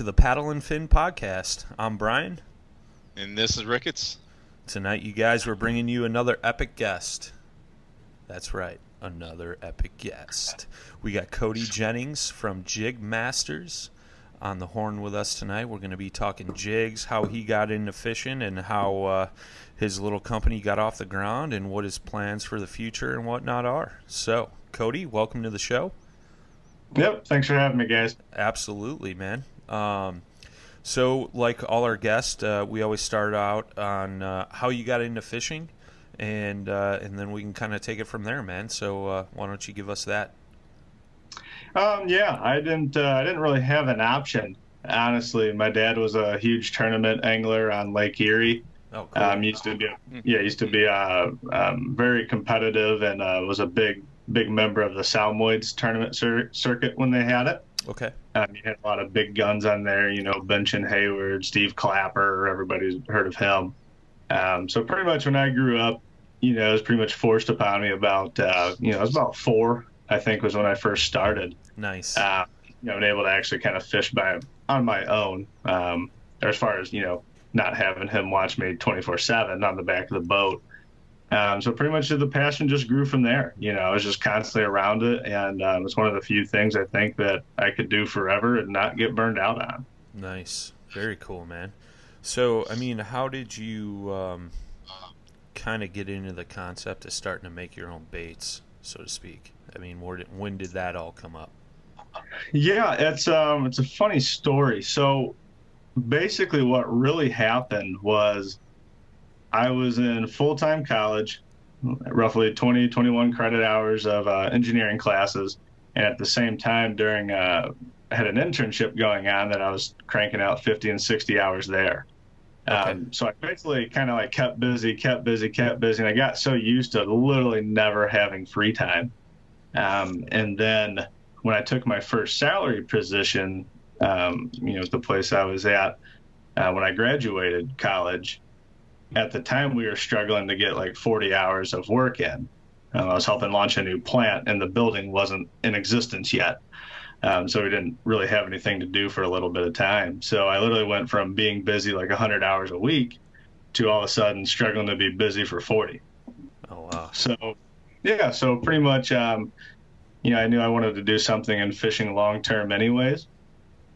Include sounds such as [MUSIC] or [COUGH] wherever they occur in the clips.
To the Paddle and Fin podcast. I'm Brian. And this is Ricketts. Tonight, you guys, we're bringing you another epic guest. That's right, another epic guest. We got Cody Jennings from Jig Masters on the horn with us tonight. We're going to be talking jigs, how he got into fishing, and how uh, his little company got off the ground, and what his plans for the future and whatnot are. So, Cody, welcome to the show. Yep. Thanks for having me, guys. Absolutely, man. Um, so, like all our guests, uh, we always start out on uh, how you got into fishing, and uh, and then we can kind of take it from there, man. So, uh, why don't you give us that? Um, yeah, I didn't. Uh, I didn't really have an option. Honestly, my dad was a huge tournament angler on Lake Erie. Oh, cool. Um, used to be, yeah, used to be uh, um, very competitive and uh, was a big, big member of the Salmoids tournament cir- circuit when they had it. okay. Um, you had a lot of big guns on there, you know, Benson Hayward, Steve Clapper, everybody's heard of him. Um, so pretty much when I grew up, you know, it was pretty much forced upon me about, uh, you know, I was about four, I think was when I first started, Nice. uh, you know, and able to actually kind of fish by on my own. Um, as far as, you know, not having him watch me 24 seven on the back of the boat. Um, so pretty much the passion just grew from there. You know, I was just constantly around it, and um, it's one of the few things I think that I could do forever and not get burned out on. Nice. Very cool, man. So, I mean, how did you um, kind of get into the concept of starting to make your own baits, so to speak? I mean, where did, when did that all come up? Yeah, it's um, it's a funny story. So basically, what really happened was I was in full time college, roughly 20, 21 credit hours of uh, engineering classes. And at the same time, during uh, I had an internship going on that I was cranking out 50 and 60 hours there. Okay. Um, so I basically kind of like kept busy, kept busy, kept busy, and I got so used to literally never having free time. Um, and then when I took my first salary position, um, you know, the place I was at uh, when I graduated college, at the time we were struggling to get like 40 hours of work in. Uh, I was helping launch a new plant, and the building wasn't in existence yet. Um, so we didn't really have anything to do for a little bit of time. So I literally went from being busy like 100 hours a week to all of a sudden struggling to be busy for 40. Oh wow. So, yeah, so pretty much, um, you know, I knew I wanted to do something in fishing long term, anyways.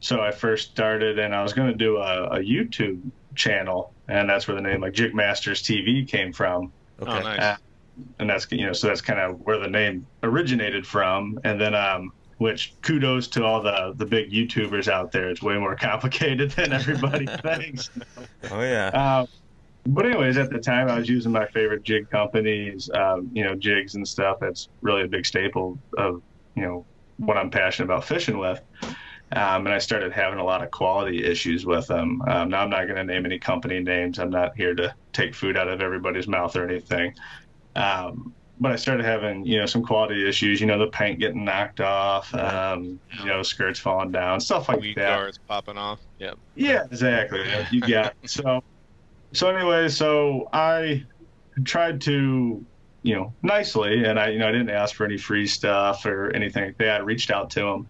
So I first started, and I was going to do a, a YouTube channel, and that's where the name like Jig Masters TV came from. Okay. Oh, nice. Uh, and that's you know so that's kind of where the name originated from and then um which kudos to all the the big youtubers out there it's way more [LAUGHS] complicated than everybody [LAUGHS] thinks Oh yeah. um, but anyways at the time i was using my favorite jig companies um, you know jigs and stuff that's really a big staple of you know what i'm passionate about fishing with um, and I started having a lot of quality issues with them. Um, now I'm not going to name any company names. I'm not here to take food out of everybody's mouth or anything. Um, but I started having, you know, some quality issues. You know, the paint getting knocked off. Um, you know, skirts falling down, stuff like Weed that. guards popping off. Yep. Yeah, exactly. You got it. so. So anyway, so I tried to, you know, nicely, and I, you know, I didn't ask for any free stuff or anything like that. I reached out to them,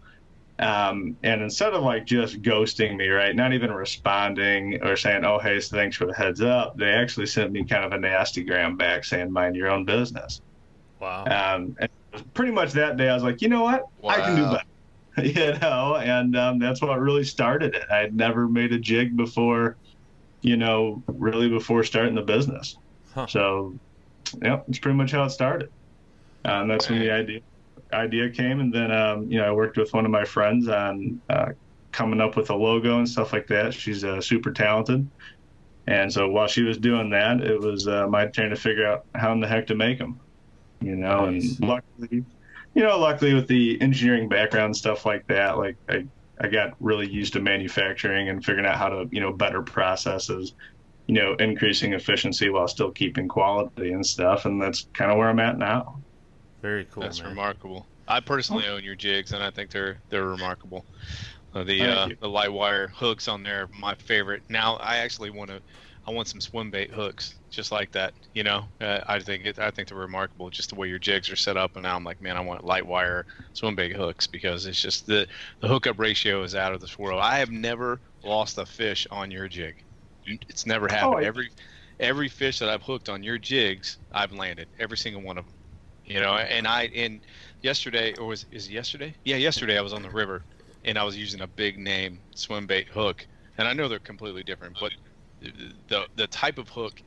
um, and instead of like just ghosting me, right, not even responding or saying, "Oh, hey, so thanks for the heads up," they actually sent me kind of a nasty gram back saying, "Mind your own business." Wow. Um, and pretty much that day, I was like, you know what, I can do better. [LAUGHS] you know, and um, that's what really started it. I had never made a jig before, you know, really before starting the business. Huh. So, yeah, it's pretty much how it started. Um, that's when the idea idea came, and then um, you know I worked with one of my friends on uh, coming up with a logo and stuff like that. She's uh, super talented, and so while she was doing that, it was uh, my turn to figure out how in the heck to make them. You know, Nice. and luckily, you know, luckily with the engineering background and stuff like that, like I, I got really used to manufacturing and figuring out how to, you know, better processes, you know, increasing efficiency while still keeping quality and stuff. And that's kind of where I'm at now. Very cool. That's man. remarkable. I personally own your jigs, and I think they're they're remarkable. Uh, the uh, the light wire hooks on there, are my favorite. Now I actually want to, I want some swim bait hooks, just like that. You know, uh, I think it, I think they're remarkable, just the way your jigs are set up. And now I'm like, man, I want light wire swim bait hooks because it's just the the hookup ratio is out of this world. I have never lost a fish on your jig. It's never happened. Oh, I- every every fish that I've hooked on your jigs, I've landed every single one of them. You know, and I and yesterday or was is yesterday? Yeah, yesterday I was on the river and I was using a big name swim bait hook, and I know they're completely different, but the the type of hook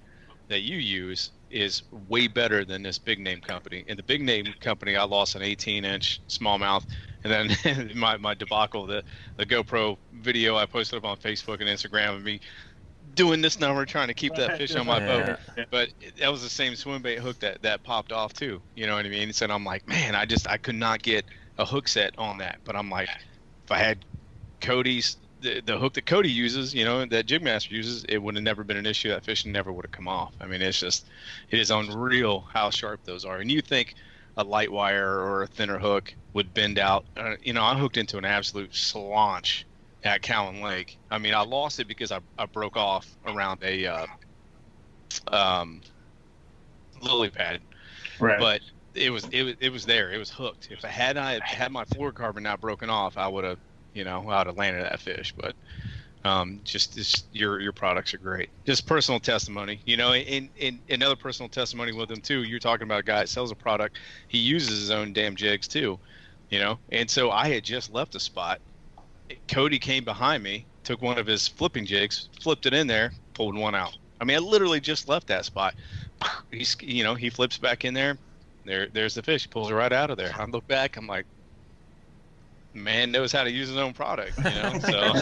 that you use is way better than this big name company. And the big name company, I lost an 18 inch smallmouth, and then [LAUGHS] my my debacle, the the GoPro video I posted up on Facebook and Instagram of me doing this number trying to keep that fish on my boat [LAUGHS] Yeah. but that was the same swim bait hook that that popped off too. You know what I mean? So I'm like, man, I just I could not get a hook set on that. But I'm like, if I had Cody's the, the hook that Cody uses, you know, that Jigmaster uses, it would have never been an issue. That fish never would have come off. I mean, it's just it is unreal how sharp those are. And you think a light wire or a thinner hook would bend out? Uh, you know, I hooked into an absolute slaunch at Cowan Lake. I mean, I lost it because I, I broke off around a uh, um, lily pad, Right. but it was it was it was there. It was hooked. If I had I had my fluorocarbon not broken off, I would have you know I would have landed that fish. But um, just your your products are great. Just personal testimony, you know, and, and another personal testimony with them too. You're talking about a guy that sells a product. He uses his own damn jigs too, you know. And so I had just left a spot. Cody came behind me, took one of his flipping jigs, flipped it in there, pulled one out. I mean, I literally just left that spot. [LAUGHS] He's, you know, he flips back in there. There, there's the fish. Pulls it right out of there. I look back. I'm like, man knows how to use his own product. You know, so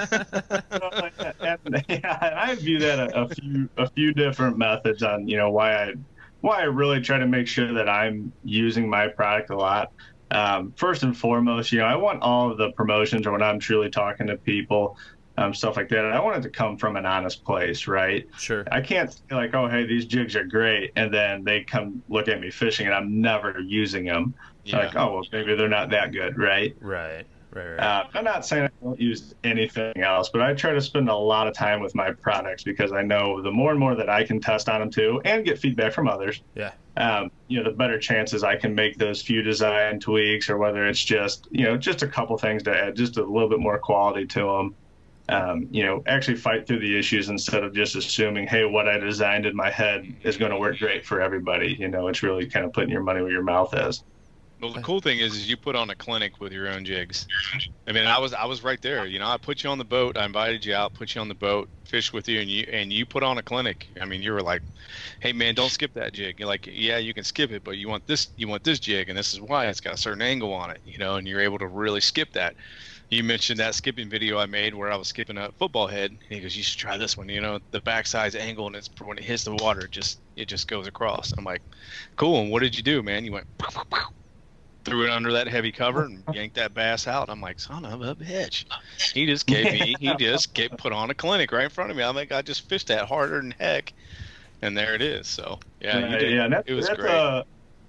yeah, [LAUGHS] and I view that a, a few a few different methods on you know why I why I really try to make sure that I'm using my product a lot. Um, first and foremost, you know, I want all of the promotions or when I'm truly talking to people, um, stuff like that. I want it to come from an honest place, right? Sure. I can't say like, oh, hey, these jigs are great, and then they come look at me fishing, and I'm never using them. Yeah. Like, oh, well, maybe they're not that good, right? Right. Right. Right. Uh, I'm not saying I don't use anything else, but I try to spend a lot of time with my products because I know the more and more that I can test on them too and get feedback from others, yeah. Um, you know, the better chances I can make those few design tweaks or whether it's just, you know, just a couple things to add just a little bit more quality to them. Um, you know, actually fight through the issues instead of just assuming, hey, what I designed in my head is going to work great for everybody. You know, it's really kind of putting your money where your mouth is. Well, the cool thing is, is you put on a clinic with your own jigs. I mean, I was I was right there. You know, I put you on the boat. I invited you out, put you on the boat, fished with you, and you and you put on a clinic. I mean, you were like, "Hey, man, don't skip that jig." You're like, "Yeah, you can skip it, but you want this you want this jig, and this is why it's got a certain angle on it." You know, and you're able to really skip that. You mentioned that skipping video I made where I was skipping a football head. And he goes, "You should try this one." You know, the backside's angle, and it's when it hits the water, it just it just goes across. I'm like, "Cool." And what did you do, man? You went threw it under that heavy cover and yanked that bass out. I'm like, son of a bitch. He just gave me, he [LAUGHS] just get put on a clinic right in front of me. I think I just fished that harder than heck. And there it is. So, yeah, Uh, yeah, that, it was that's great. A,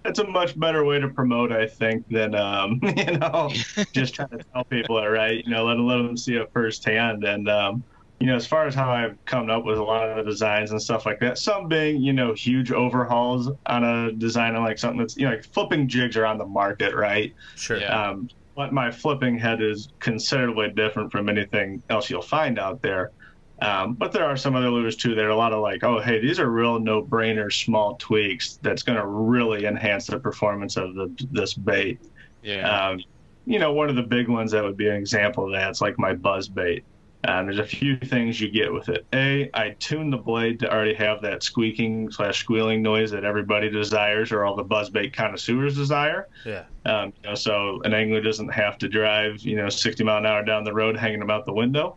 that's a much better way to promote, I think, than um, [LAUGHS] you know, [LAUGHS] just trying to tell people it, right? You know, let let them see it firsthand. And um, you know, as far as how I've come up with a lot of the designs and stuff like that, some being you know huge overhauls on a design and like something that's you know like flipping jigs are on the market, right? Sure. Yeah. Um, but my flipping head is considerably different from anything else you'll find out there. Um, but there are some other lures too There are a lot of like, oh, hey, these are real no-brainer small tweaks that's going to really enhance the performance of the, this bait. yeah. Um, you know, one of the big ones that would be an example of that is like my buzz bait. Um, there's a few things you get with it. A, I tune the blade to already have that squeaking slash squealing noise that everybody desires, or all the buzz bait connoisseurs desire. Yeah. Um, you know, so an angler doesn't have to drive, you know, 60 mile an hour down the road hanging about the window.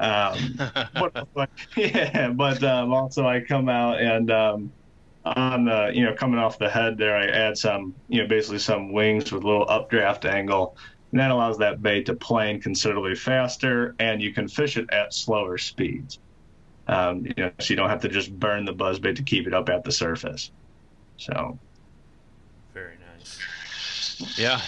Um, [LAUGHS] but, but- [LAUGHS] yeah, but um, also I come out and um, on the, you know, coming off the head there, I add some, you know, basically some wings with a little updraft angle. And that allows that bait to plane considerably faster, and you can fish it at slower speeds. Um, you know, so you don't have to just burn the buzz bait to keep it up at the surface. So, Very nice. yeah.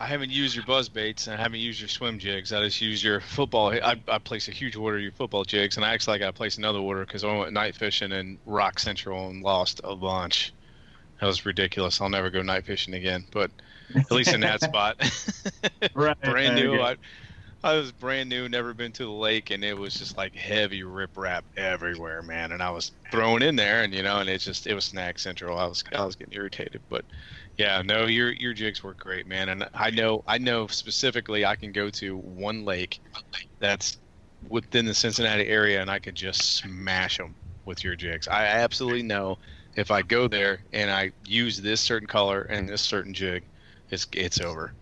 I haven't used your buzz baits and I haven't used your swim jigs. I just use your football. I, I place a huge order of your football jigs, and I actually got to place another order because I went night fishing in Rock Central and lost a bunch. That was ridiculous. I'll never go night fishing again, but at least in that spot. [LAUGHS] right, brand new. I, I was brand new, never been to the lake, and it was just like heavy riprap everywhere, man. And I was thrown in there, and you know, and it's just it was snack central. I was I was getting irritated, but yeah, no, your your jigs were great, man. And I know I know specifically I can go to one lake that's within the Cincinnati area, and I could just smash them with your jigs. I absolutely know if I go there and I use this certain color and this certain jig, it's it's over.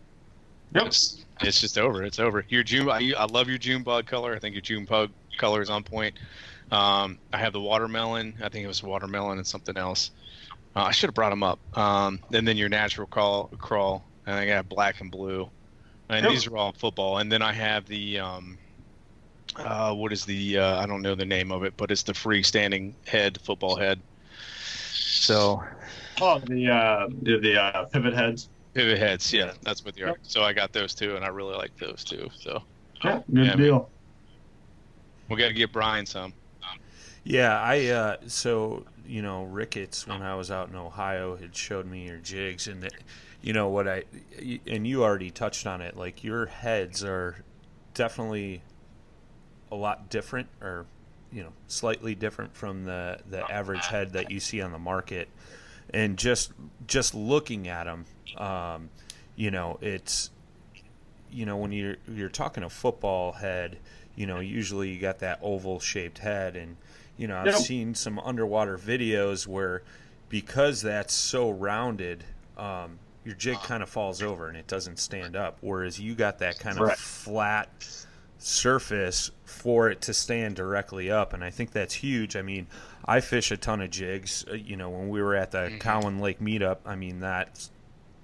Yep. It's, it's just over. It's over. Your June, I, I love your June bug color. I think your June bug color is on point. Um, I have the watermelon. I think it was watermelon and something else. Uh, I should have brought them up. Um, and then your natural crawl, crawl. And I got black and blue. And Yep. these are all football. And then I have the, um, uh, what is the, uh, I don't know the name of it, but it's the freestanding head, football head. So Oh, the uh, the, the uh, pivot heads. Pivot heads. Yeah, that's what they are. So I got those two, and I really like those two. So Yeah, good Yeah, man. deal. we got to get Brian some. Yeah, I uh, so you know Ricketts when I was out in Ohio had showed me your jigs and the, you know what I and you already touched on it like your heads are definitely a lot different or you know slightly different from the the average head that you see on the market and just just looking at them um, you know it's you know when you're you're talking a football head you know usually you got that oval shaped head and you know I've Yep. seen some underwater videos where because that's so rounded um, your jig kind of falls over and it doesn't stand up whereas you got that kind of flat surface for it to stand directly up and I think that's huge. I mean I fish a ton of jigs. Uh, you know when we were at the Cowan Lake meetup I mean that's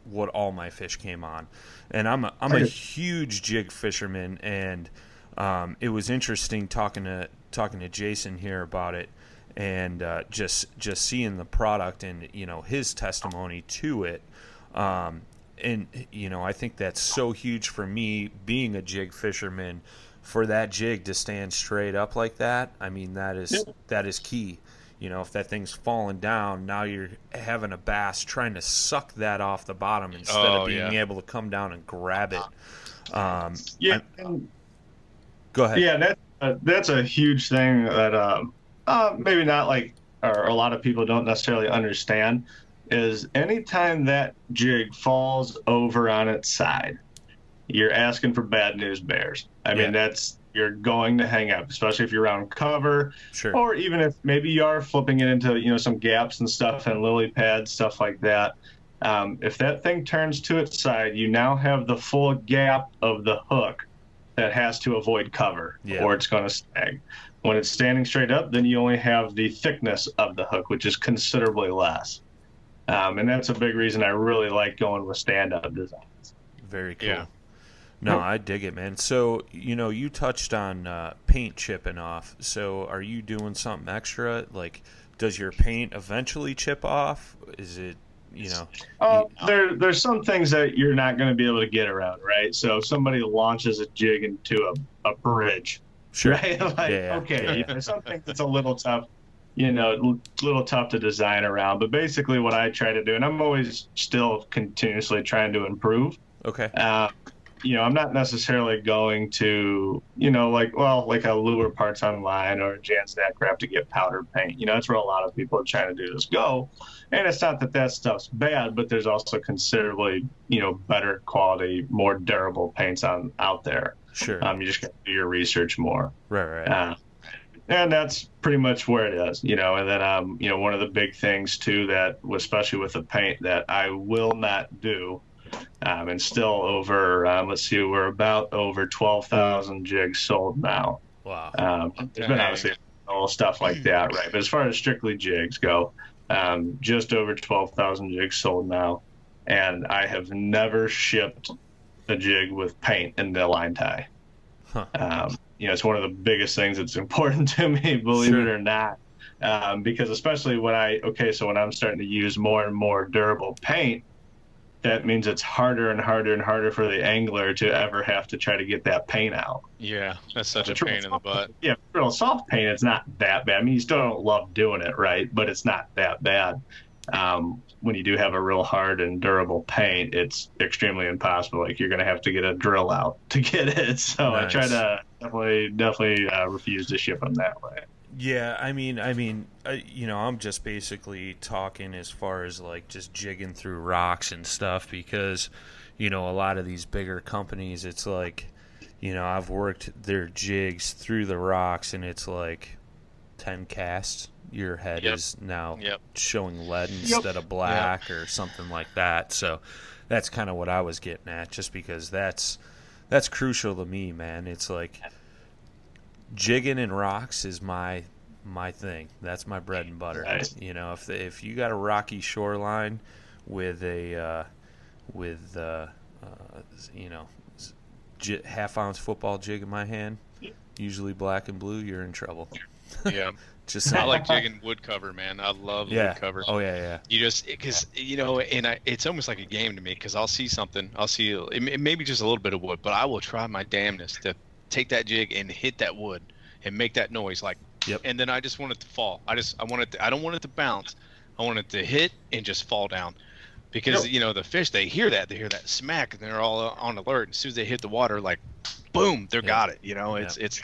what all my fish came on. And I'm a, I'm a huge jig fisherman, and um, it was interesting talking to talking to Jason here about it, and uh, just just seeing the product and you know his testimony to it. Um, and you know, I think that's so huge for me being a jig fisherman. For that jig to stand straight up like that, I mean that is Yeah. that is key. You know, if that thing's falling down, now you're having a bass trying to suck that off the bottom instead Oh, of being yeah. able to come down and grab it. Um, Yeah, and go ahead. Yeah, that, uh, that's a huge thing that um, uh, maybe not like, or a lot of people don't necessarily understand, is anytime that jig falls over on its side, you're asking for bad news bears. I Yeah. mean, that's you're going to hang up, especially if you're on cover, Sure. or even if maybe you are flipping it into you know some gaps and stuff and lily pads, stuff like that. Um, if that thing turns to its side, you now have the full gap of the hook that has to avoid cover, Yeah. or it's going to snag. When it's standing straight up, then you only have the thickness of the hook, which is considerably less. Um, and that's a big reason I really like going with stand-up designs. Very cool. Yeah. No, I dig it, man. So, you know, you touched on uh, paint chipping off. So, are you doing something extra? Like, does your paint eventually chip off? Is it, you know? Uh, there, there's some things that you're not going to be able to get around, right? So if somebody launches a jig into a, a bridge, Sure. right? [LAUGHS] like, Yeah, yeah. okay, you know, some things it's a little tough, you know, a little tough to design around. But basically, what I try to do, and I'm always still continuously trying to improve. Okay. Uh, you know, I'm not necessarily going to, you know, like, well, like a lure parts online or Jann's Netcraft to get powder paint. You know, that's where a lot of people are trying to do this go. And it's not that that stuff's bad, but there's also considerably, you know, better quality, more durable paints on out there. Sure. Um, you just got to do your research more. right, right. Uh, and that's pretty much where it is, you know. And then, um, you know, one of the big things too that, especially with the paint, that I will not do, um, and still over, um, let's see, we're about over twelve thousand jigs sold now. wow. Um, there's been obviously all stuff like that, right? But as far as strictly jigs go, um, just over twelve thousand jigs sold now, and I have never shipped a jig with paint in the line tie. Huh. Um, you know, it's one of the biggest things that's [LAUGHS] important to me, believe Sure. it or not. Um, because especially when I okay, so when I'm starting to use more and more durable paint, that means it's harder and harder and harder for the angler to ever have to try to get that paint out. Yeah, that's such a pain in the butt. Yeah, real soft paint, it's not that bad. I mean, you still don't love doing it, right? But it's not that bad. Um, when you do have a real hard and durable paint, it's extremely impossible. Like you're going to have to get a drill out to [LAUGHS] get it. So I try to definitely, definitely uh, refuse to ship them that way. Yeah, I mean, I mean, uh, you know, I'm just basically talking as far as like just jigging through rocks and stuff because, you know, a lot of these bigger companies, it's like, you know, I've worked their jigs through the rocks and it's like ten casts. Your head Yep. is now Yep. showing lead instead of black or something like that. So that's kind of what I was getting at, just because that's that's crucial to me, man. It's like jigging and rocks is my my thing. That's my bread and butter. Nice. You know, if if you got a rocky shoreline with a uh, with uh, uh, you know j- half ounce football jig in my hand, usually black and blue, you're in trouble. Yeah, [LAUGHS] Just I like jigging wood cover, man. I love yeah. wood cover. Oh yeah, yeah. You just because you know, and I, it's almost like a game to me because I'll see something, I'll see it, may- maybe just a little bit of wood, but I will try my damnedest to take that jig and hit that wood and make that noise like, Yep. and then I just want it to fall. I just I want it. To, I don't want it to bounce. I want it to hit and just fall down. Because you know the fish, they hear that, they hear that smack, and they're all on alert. As soon as they hit the water, like, boom, they're Yeah. got it. You know, it's it's,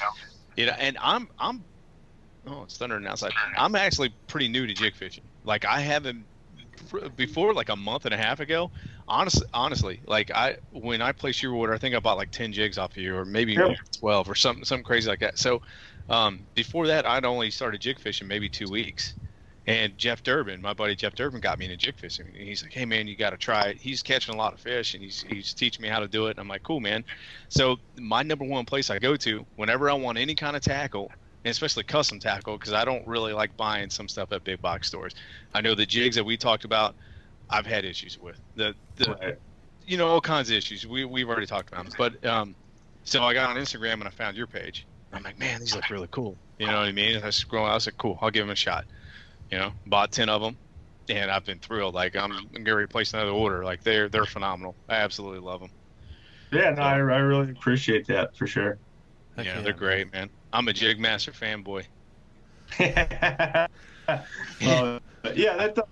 you know, and I'm I'm, oh, it's thundering outside. I'm actually pretty new to jig fishing. Like I haven't before like a month and a half ago. Honestly, honestly, like I when I placed your order, I think I bought like ten jigs off of you, or maybe Yep. twelve, or something something crazy like that. So um, before that, I'd only started jig fishing maybe two weeks. And Jeff Durbin, my buddy Jeff Durbin, got me into jig fishing. And he's like, "Hey man, you got to try it." He's catching a lot of fish, and he's he's teaching me how to do it. And I'm like, "Cool, man." So my number one place I go to whenever I want any kind of tackle, and especially custom tackle, because I don't really like buying some stuff at big box stores. I know the jigs that we talked about I've had issues with the the Right. you know all kinds of issues. We we've already talked about them, but um, so I got on Instagram and I found your page. I'm like, man, these look really cool. You know what I mean? And I scroll. I was like, cool. I'll give them a shot. You know, bought ten of them, and I've been thrilled. Like I'm, I'm gonna replace another order. Like they're they're phenomenal. I absolutely love them. Yeah, no, I, I really appreciate that for sure. Heck yeah, yeah. they're great, man. I'm a Jigmaster fanboy. [LAUGHS] well, yeah, that's uh,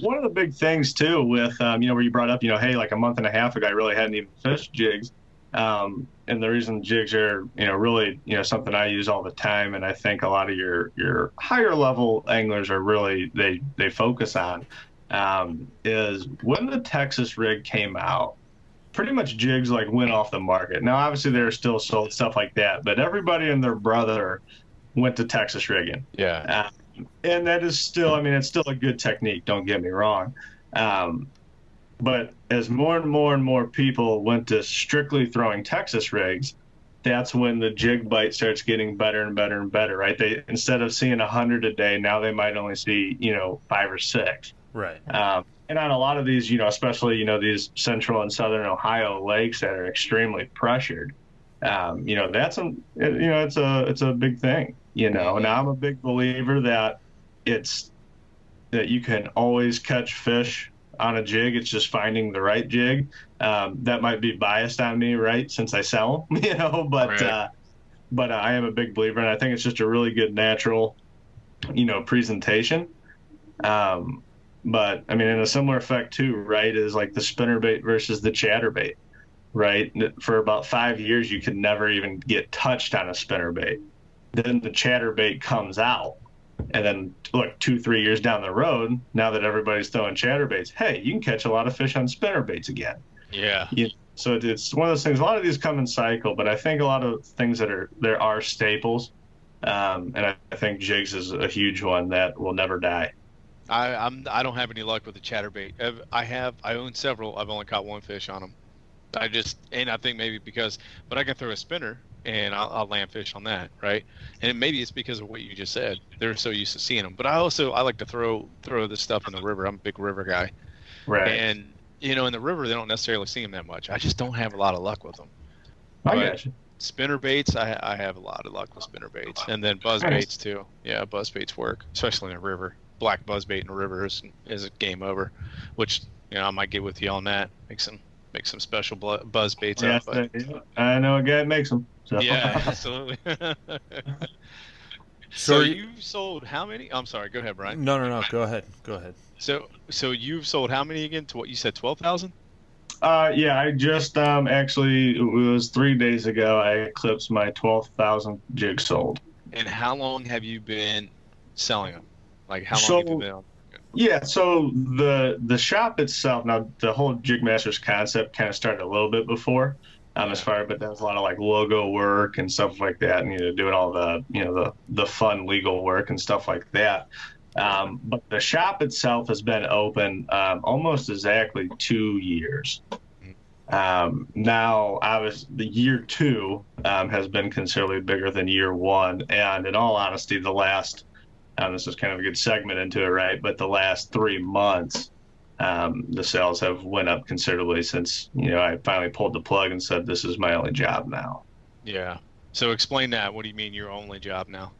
one of the big things too. With um, you know, where you brought up, you know, hey, like a month and a half ago, I really hadn't even fished jigs, um, and the reason jigs are, you know, really, you know, something I use all the time, and I think a lot of your your higher level anglers are really they they focus on, um, is when the Texas rig came out. Pretty much jigs like went off the market. Now, obviously, they're still sold stuff like that, but everybody and their brother went to Texas rigging Yeah. um, and that is still, I mean, it's still a good technique. Don't get me wrong. Um, but as more and more and more people went to strictly throwing Texas rigs, that's when the jig bite starts getting better and better and better, right? They instead of seeing a hundred a day, now they might only see, you know, five or six. Right. Um, and on a lot of these, you know, especially you know these central and southern Ohio lakes that are extremely pressured, um, you know, that's a you know it's a it's a big thing. You know, and I'm a big believer that it's that you can always catch fish on a jig. It's just finding the right jig. Um, that might be biased on me, right? Since I sell them, [LAUGHS] you know, but Right. uh, but I am a big believer, and I think it's just a really good natural, you know, presentation. Um, but I mean, in a similar effect too, right? Is like the spinnerbait versus the chatterbait, right? For about five years, you could never even get touched on a spinnerbait. Then the chatterbait comes out, and then look, two, three years down the road, now that everybody's throwing chatterbaits, hey, you can catch a lot of fish on spinnerbaits again. Yeah. You so it's one of those things. A lot of these come in cycle, but I think a lot of things that are there are staples, um, and I, I think jigs is a huge one that will never die. I I'm I don't have any luck with the chatterbait. I've- I have I own several. I've only caught one fish on them. I just and I think maybe because, but I can throw a spinner and I'll, I'll land fish on that, right? And maybe it's because of what you just said. They're so used to seeing them. But I also I like to throw throw this stuff in the river. I'm a big river guy, Right. and you know in the river they don't necessarily see them that much. I just don't have a lot of luck with them. I but- got you. Spinner baits, I, I have a lot of luck with spinner baits, and then buzz Nice. baits too. Yeah, buzz baits work, especially in a river. Black buzz bait in a river is, is a game over, which you know I might get with you on that. Make some make some special buzz baits Yeah, up. But, I know a guy that makes them. So. yeah, [LAUGHS] absolutely. [LAUGHS] So so you- you've sold how many? I'm sorry. Go ahead, Brian. No, no, no. Go ahead. Go ahead. So so you've sold how many again? To what you said, twelve thousand? Uh, yeah, I just um actually it was three days ago. I eclipsed my twelve thousand jig sold. And how long have you been selling them? Like how long So- have you been? on? Yeah, so the the shop itself now the whole Jig Masters concept kind of started a little bit before, um, as far as but there's a lot of like logo work and stuff like that, and you know doing all the you know the the fun legal work and stuff like that. Um, but the shop itself has been open um, almost exactly two years. Um, now, obviously, the year two um, has been considerably bigger than year one, and in all honesty, the last um, this is kind of a good segment into it, right? But the last three months, um, the sales have went up considerably since you know I finally pulled the plug and said this is my only job now. Yeah. So explain that. What do you mean your only job now?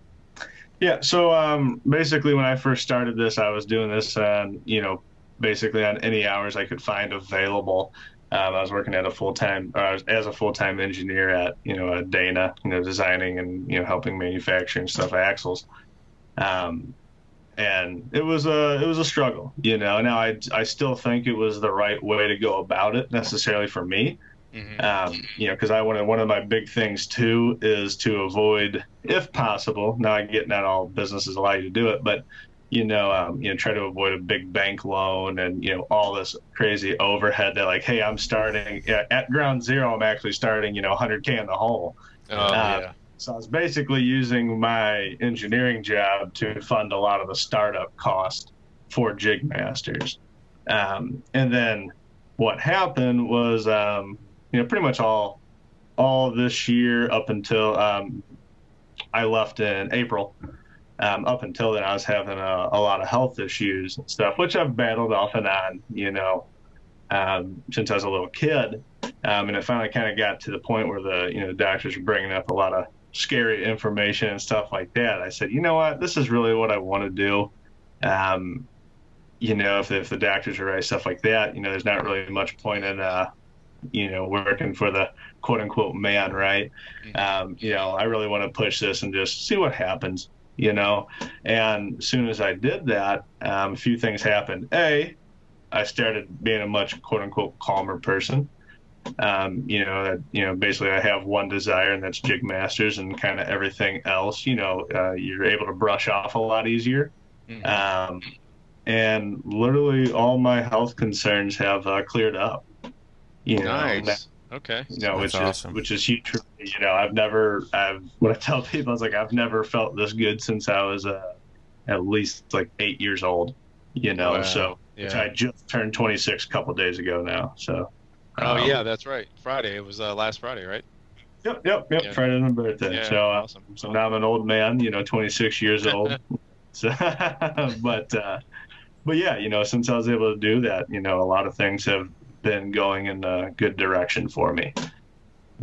Yeah. So um, basically, when I first started this, I was doing this on you know basically on any hours I could find available. Um, I was working at a full time uh, as a full time engineer at you know Dana, you know designing and you know helping manufacturing stuff axles. Um, and it was a it was a struggle, you know. Now I I still think it was the right way to go about it necessarily for me hmm um, you know, because I wanted one of my big things too is to avoid, if possible. Now I get not all businesses allow you to do it, but you know, um, you know, try to avoid a big bank loan and you know all this crazy overhead. That like, hey, I'm starting at ground zero. I'm actually starting, you know, 100k in the hole. Oh Uh, yeah. So I was basically using my engineering job to fund a lot of the startup cost for Jig Masters. Um, and then what happened was, um, you know, pretty much all all this year up until um, I left in April. um, up until then, I was having a, a, lot of health issues and stuff, which I've battled off and on, you know, um, since I was a little kid. Um, and it finally kind of got to the point where the, you know, doctors were bringing up a lot of scary information and stuff like that. I said, you know what, this is really what I want to do. Um, you know, if, if the doctors are right, stuff like that, you know, there's not really much point in, uh, you know, working for the quote unquote man, right? Um, you know, I really want to push this and just see what happens you know. And as soon as I did that, um, a few things happened. A, I started being a much quote unquote calmer person. Um, you know that you know basically I have one desire and that's jig masters and kind of everything else. You know, uh, you're able to brush off a lot easier. Mm-hmm. Um, and literally all my health concerns have uh, cleared up. You know, nice. Okay. You know, That's which awesome. is which is huge. You know, I've never. I've when I tell [LAUGHS] people, I was like, I've never felt this good since I was uh, at least like eight years old. You know, wow. so yeah. I just turned 26 a couple days ago now. So. Oh um, yeah, that's right. Friday. It was uh, last Friday, right? Yep, yep, yep. Yeah. Friday my birthday. Yeah, so, uh, awesome. so now I'm an old man. You know, 26 years old. [LAUGHS] so, [LAUGHS] but, uh, but yeah, you know, since I was able to do that, you know, a lot of things have been going in a good direction for me.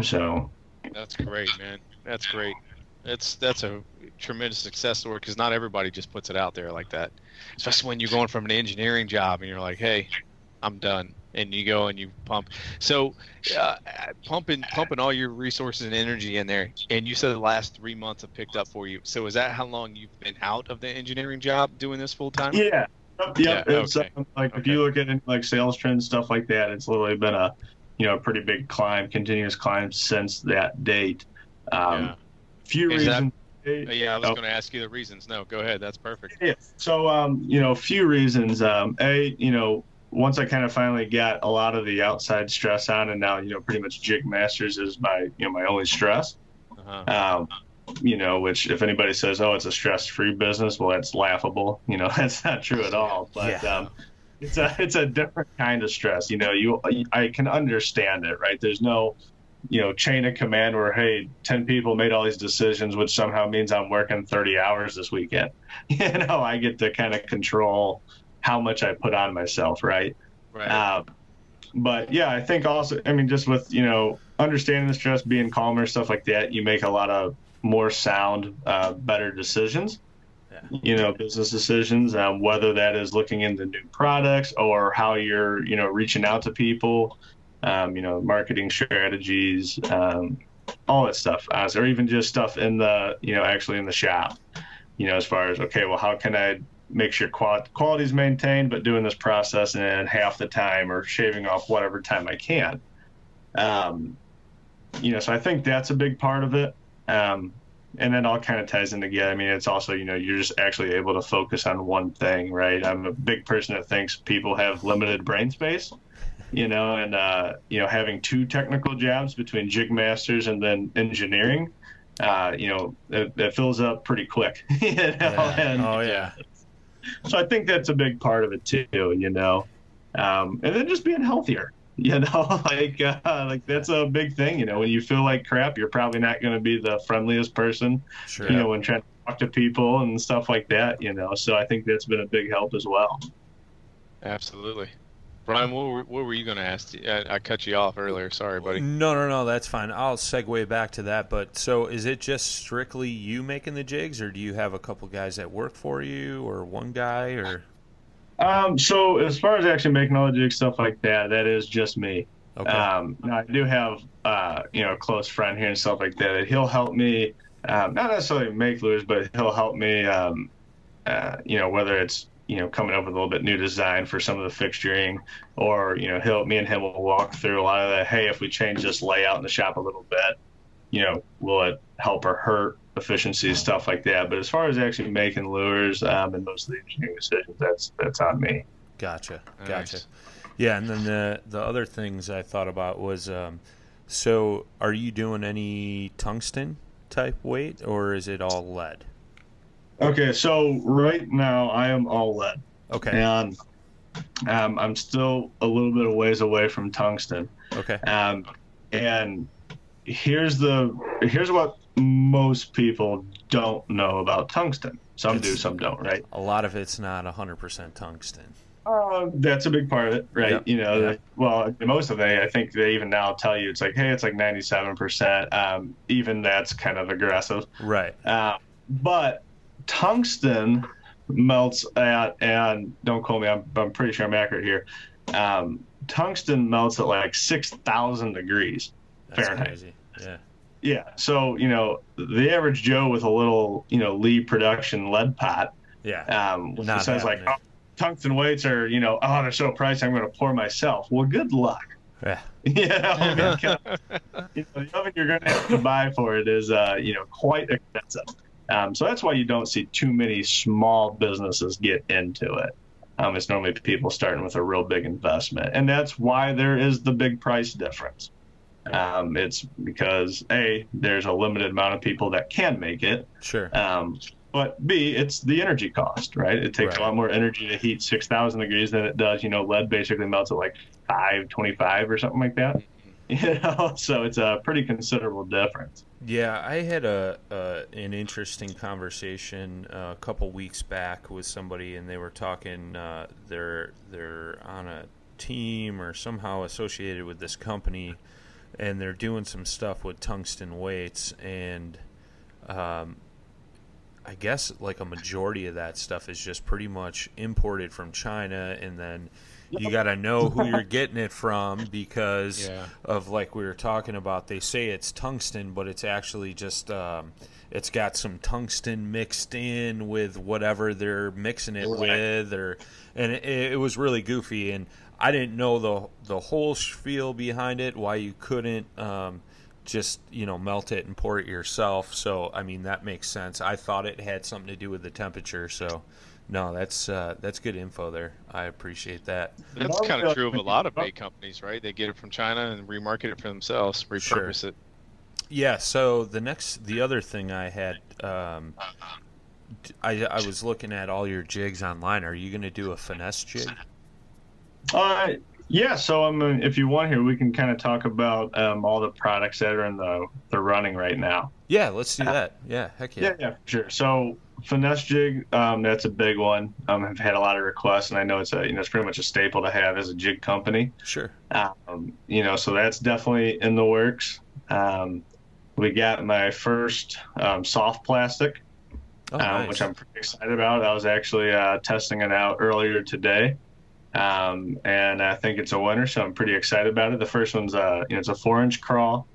So that's great, man. That's great. That's that's a tremendous success story because not everybody just puts it out there like that. Especially when you're going from an engineering job and you're like, "Hey, I'm done," and you go and you pump. So, uh, pumping pumping all your resources and energy in there. And you said the last three months have picked up for you. So, is that how long you've been out of the engineering job doing this full time? Yeah, Yep, yeah, it's okay. um, like okay. if you look at like sales trends, stuff like that, it's literally been a you know a pretty big climb, continuous climb since that date. Um, yeah. Few Is reasons. That, yeah, I was oh. going to ask you the reasons. No, go ahead. That's perfect. Yeah. So, um, you know, a few reasons. Um, a, you know, once I kind of finally got a lot of the outside stress on, and now, you know, pretty much Jig Masters is my, you know, my only stress. Uh-huh. Um, you know, which if anybody says, "Oh, it's a stress-free business," well, that's laughable. [LAUGHS] You know, that's not true at all. But yeah. um, it's a it's a different kind of stress. You know, you I can understand it, right? There's no you know chain of command where hey 10 people made all these decisions which somehow means i'm working 30 hours this weekend [LAUGHS] you know i get to kind of control how much i put on myself right right uh, but yeah i think also i mean just with you know understanding the stress being calmer stuff like that you make a lot of more sound, uh, better decisions. Yeah. You know, business decisions, um, whether that is looking into new products or how you're, you know, reaching out to people, um, you know, marketing strategies, um, all that stuff, uh, or even just stuff in the, you know, actually in the shop. You know, as far as okay, well, how can I make sure quality is maintained, but doing this process in half the time or shaving off whatever time I can. Um, you know, so I think that's a big part of it. Um, and then all kind of ties in together. I mean, it's also, you know, you're just actually able to focus on one thing, right? I'm a big person that thinks people have limited brain space, you know, and, uh, you know, having two technical jobs between jig masters and then engineering, uh, you know, it, it, fills up pretty quick, [LAUGHS] you know? Yeah. And, oh, yeah. [LAUGHS] So I think that's a big part of it too, you know, um, and then just being healthier, [LAUGHS] you know? [LAUGHS] Like uh, like that's a big thing you know? When you feel like crap you're probably not going to be the friendliest person sure. you know when trying to talk to people and stuff like that you know? So i think that's been a big help as well. Absolutely brian what were, what were you going to ask I, I cut you off earlier sorry buddy no no no that's fine i'll segue back to that but so is it just strictly you making the jigs or do you have a couple guys that work for you or one guy or um, so as far as actually making all the jig stuff like that, that is just me. Okay. Um, now I do have uh, you know a close friend here and stuff like that. He'll help me, um, not necessarily make lures, but he'll help me. Um, uh, you know whether it's you know coming up with a little bit new design for some of the fixturing, or you know he'll me and him will walk through a lot of the hey if we change this layout in the shop a little bit, you know will it help or hurt efficiency stuff like that. But as far as actually making lures um, and most of the engineering decisions, that's that's on me. Gotcha, gotcha. Nice. Yeah, and then the the other things I thought about was, um, so are you doing any tungsten type weight or is it all lead? Okay, so right now I am all lead. Okay. And um, I'm still a little bit of ways away from tungsten. Okay. Um, and here's the here's what most people don't know about tungsten. Some do, some don't, right? A lot of it's not 100% tungsten. Uh, that's a big part of it, right? Yep. You know, Yeah. well, most of it, I think they even now tell you it's like, hey, it's like 97%. Um, even that's kind of aggressive. Right. Uh, but tungsten melts at, and don't quote me, I'm, I'm pretty sure I'm accurate here. Um, tungsten melts at like 6,000 degrees. That's Fahrenheit. crazy. Yeah. Yeah. So, you know, the average Joe with a little, you know, Lee production lead pot Yeah. um, Not says like, oh, tungsten weights are, you know, oh, they're so pricey, I'm going to pour myself. Well, good luck. Yeah. you know, because, you know, the oven you're going to have to buy for it is, uh, you know, quite expensive. Um, so that's why you don't see too many small businesses get into it. Um, it's normally people starting with a real big investment, and that's why there is the big price difference. Um, it's because a there's a limited amount of people that can make it, Sure. um, but B, it's the energy cost, right? It takes Right. a lot more energy to heat 6,000 degrees than it does, you know, lead basically melts at like 525 or something like that. [LAUGHS] You know, so it's a pretty considerable difference. Yeah, I had a, an interesting conversation uh, a couple weeks back with somebody, and they were talking. Uh, they're they're on a team or somehow associated with this company, and they're doing some stuff with tungsten weights, and um, I guess like a majority of that stuff is just pretty much imported from China, and then you got to know who you're getting it from because [LAUGHS] Yeah. of like we were talking about. They say it's tungsten, but it's actually just um, it's got some tungsten mixed in with whatever they're mixing it with, or and it, it was really goofy. And I didn't know the the whole spiel behind it, why you couldn't. Um, just you know melt it and pour it yourself so i mean that makes sense i thought it had something to do with the temperature so no that's uh, that's good info there i appreciate that That's kind of true of a lot of bait companies, right? They get it from China and remarket it for themselves, repurpose it. yeah so the next the other thing i had um, d- I, I was looking at all your jigs online are you going to do a finesse jig Uh, yeah, so I mean, if you want here, we can kind of talk about um, all the products that are in the, the running right now. yeah let's do that yeah heck yeah Yeah, yeah, sure. So finesse jig, um, that's a big one. Um, I've had a lot of requests, and I know it's a you know it's pretty much a staple to have as a jig company. sure Um, you know, so that's definitely in the works. Um, we got my first um, soft plastic, oh, um, nice. which I'm pretty excited about. I was actually uh, testing it out earlier today, um, and I think it's a winner, so I'm pretty excited about it. The first one's uh, you know, it's a four inch crawl,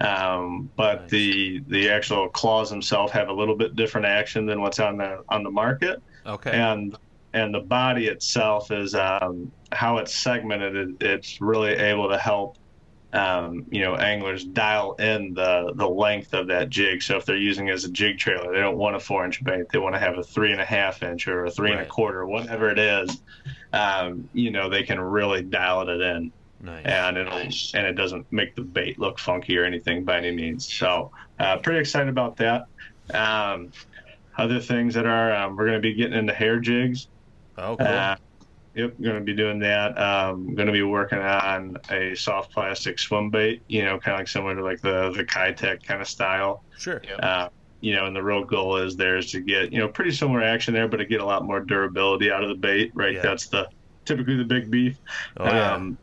um, but Nice. the the actual claws themselves have a little bit different action than what's on the on the market, okay and and the body itself is um, how it's segmented. It, it's really able to help um, you know, anglers dial in the the length of that jig. So if they're using it as a jig trailer, they don't want a four inch bait. They want to have a three and a half inch or a three and a quarter, whatever it is. Um, you know, they can really dial it in, nice and it'll and it doesn't make the bait look funky or anything by any means. So uh, pretty excited about that. Um, other things that are um, we're going to be getting into hair jigs. oh cool. Uh, yep, going to be doing that. Um, going to be working on a soft plastic swim bait. You know, kind of like similar to like the the Keitech kind of style. sure Yep. Uh, you know, and the real goal is there is to get you know pretty similar action there, but to get a lot more durability out of the bait. Right, Yeah. that's the typically the big beef. oh yeah Um,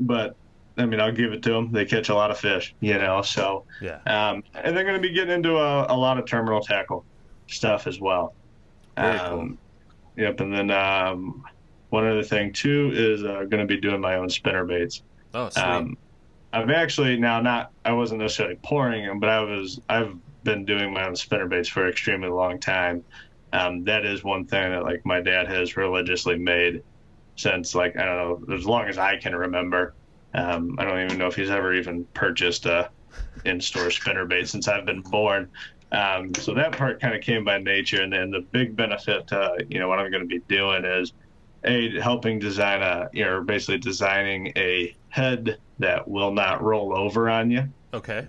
but I mean, I'll give it to them. They catch a lot of fish. You know, so yeah um, and they're going to be getting into a, a lot of terminal tackle stuff as well. Very um, Yep, and then um, one other thing too is uh, going to be doing my own spinner baits. oh sweet Um, I've actually now not I wasn't necessarily pouring them, but I was I've been doing my own spinner baits for an extremely long time. Um, that is one thing that like my dad has religiously made since like I don't know as long as I can remember. Um, I don't even know if he's ever even purchased a in-store spinner bait since I've been born. Um, so that part kind of came by nature, and then the big benefit, uh, you know, what I'm going to be doing is a helping design a, you know, basically designing a head that will not roll over on you, okay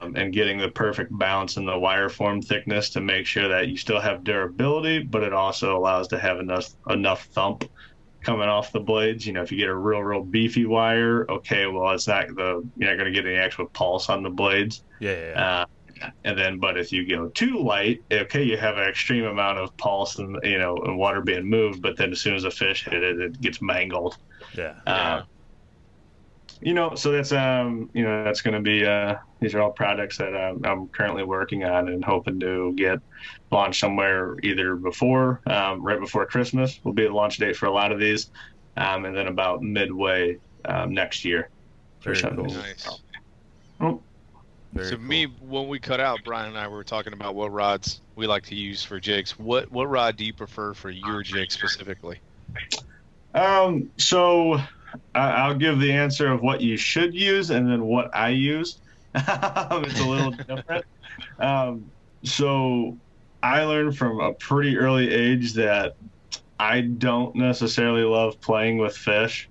um, and getting the perfect balance in the wire form thickness to make sure that you still have durability, but it also allows to have enough enough thump coming off the blades. You know, if you get a real, real beefy wire, okay, well, it's not the you're not going to get any actual pulse on the blades. yeah yeah, yeah. Uh, and then, but if you go too light, okay, you have an extreme amount of pulse and you know and water being moved, but then as soon as a fish hit it, it gets mangled. Yeah. Uh, you know, so that's um, you know, that's going to be uh, these are all products that um, I'm currently working on and hoping to get launched somewhere either before, um, right before Christmas will be the launch date for a lot of these, um, and then about midway um, next year. for Very cool. Nice. Oh, Very so cool. me, when we cut out, Brian and I were talking about what rods we like to use for jigs. What what rod do you prefer for your jig specifically? Um, so I, I'll give the answer of what you should use and then what I use. [LAUGHS] it's a little [LAUGHS] different. Um, so I learned from a pretty early age that I don't necessarily love playing with fish.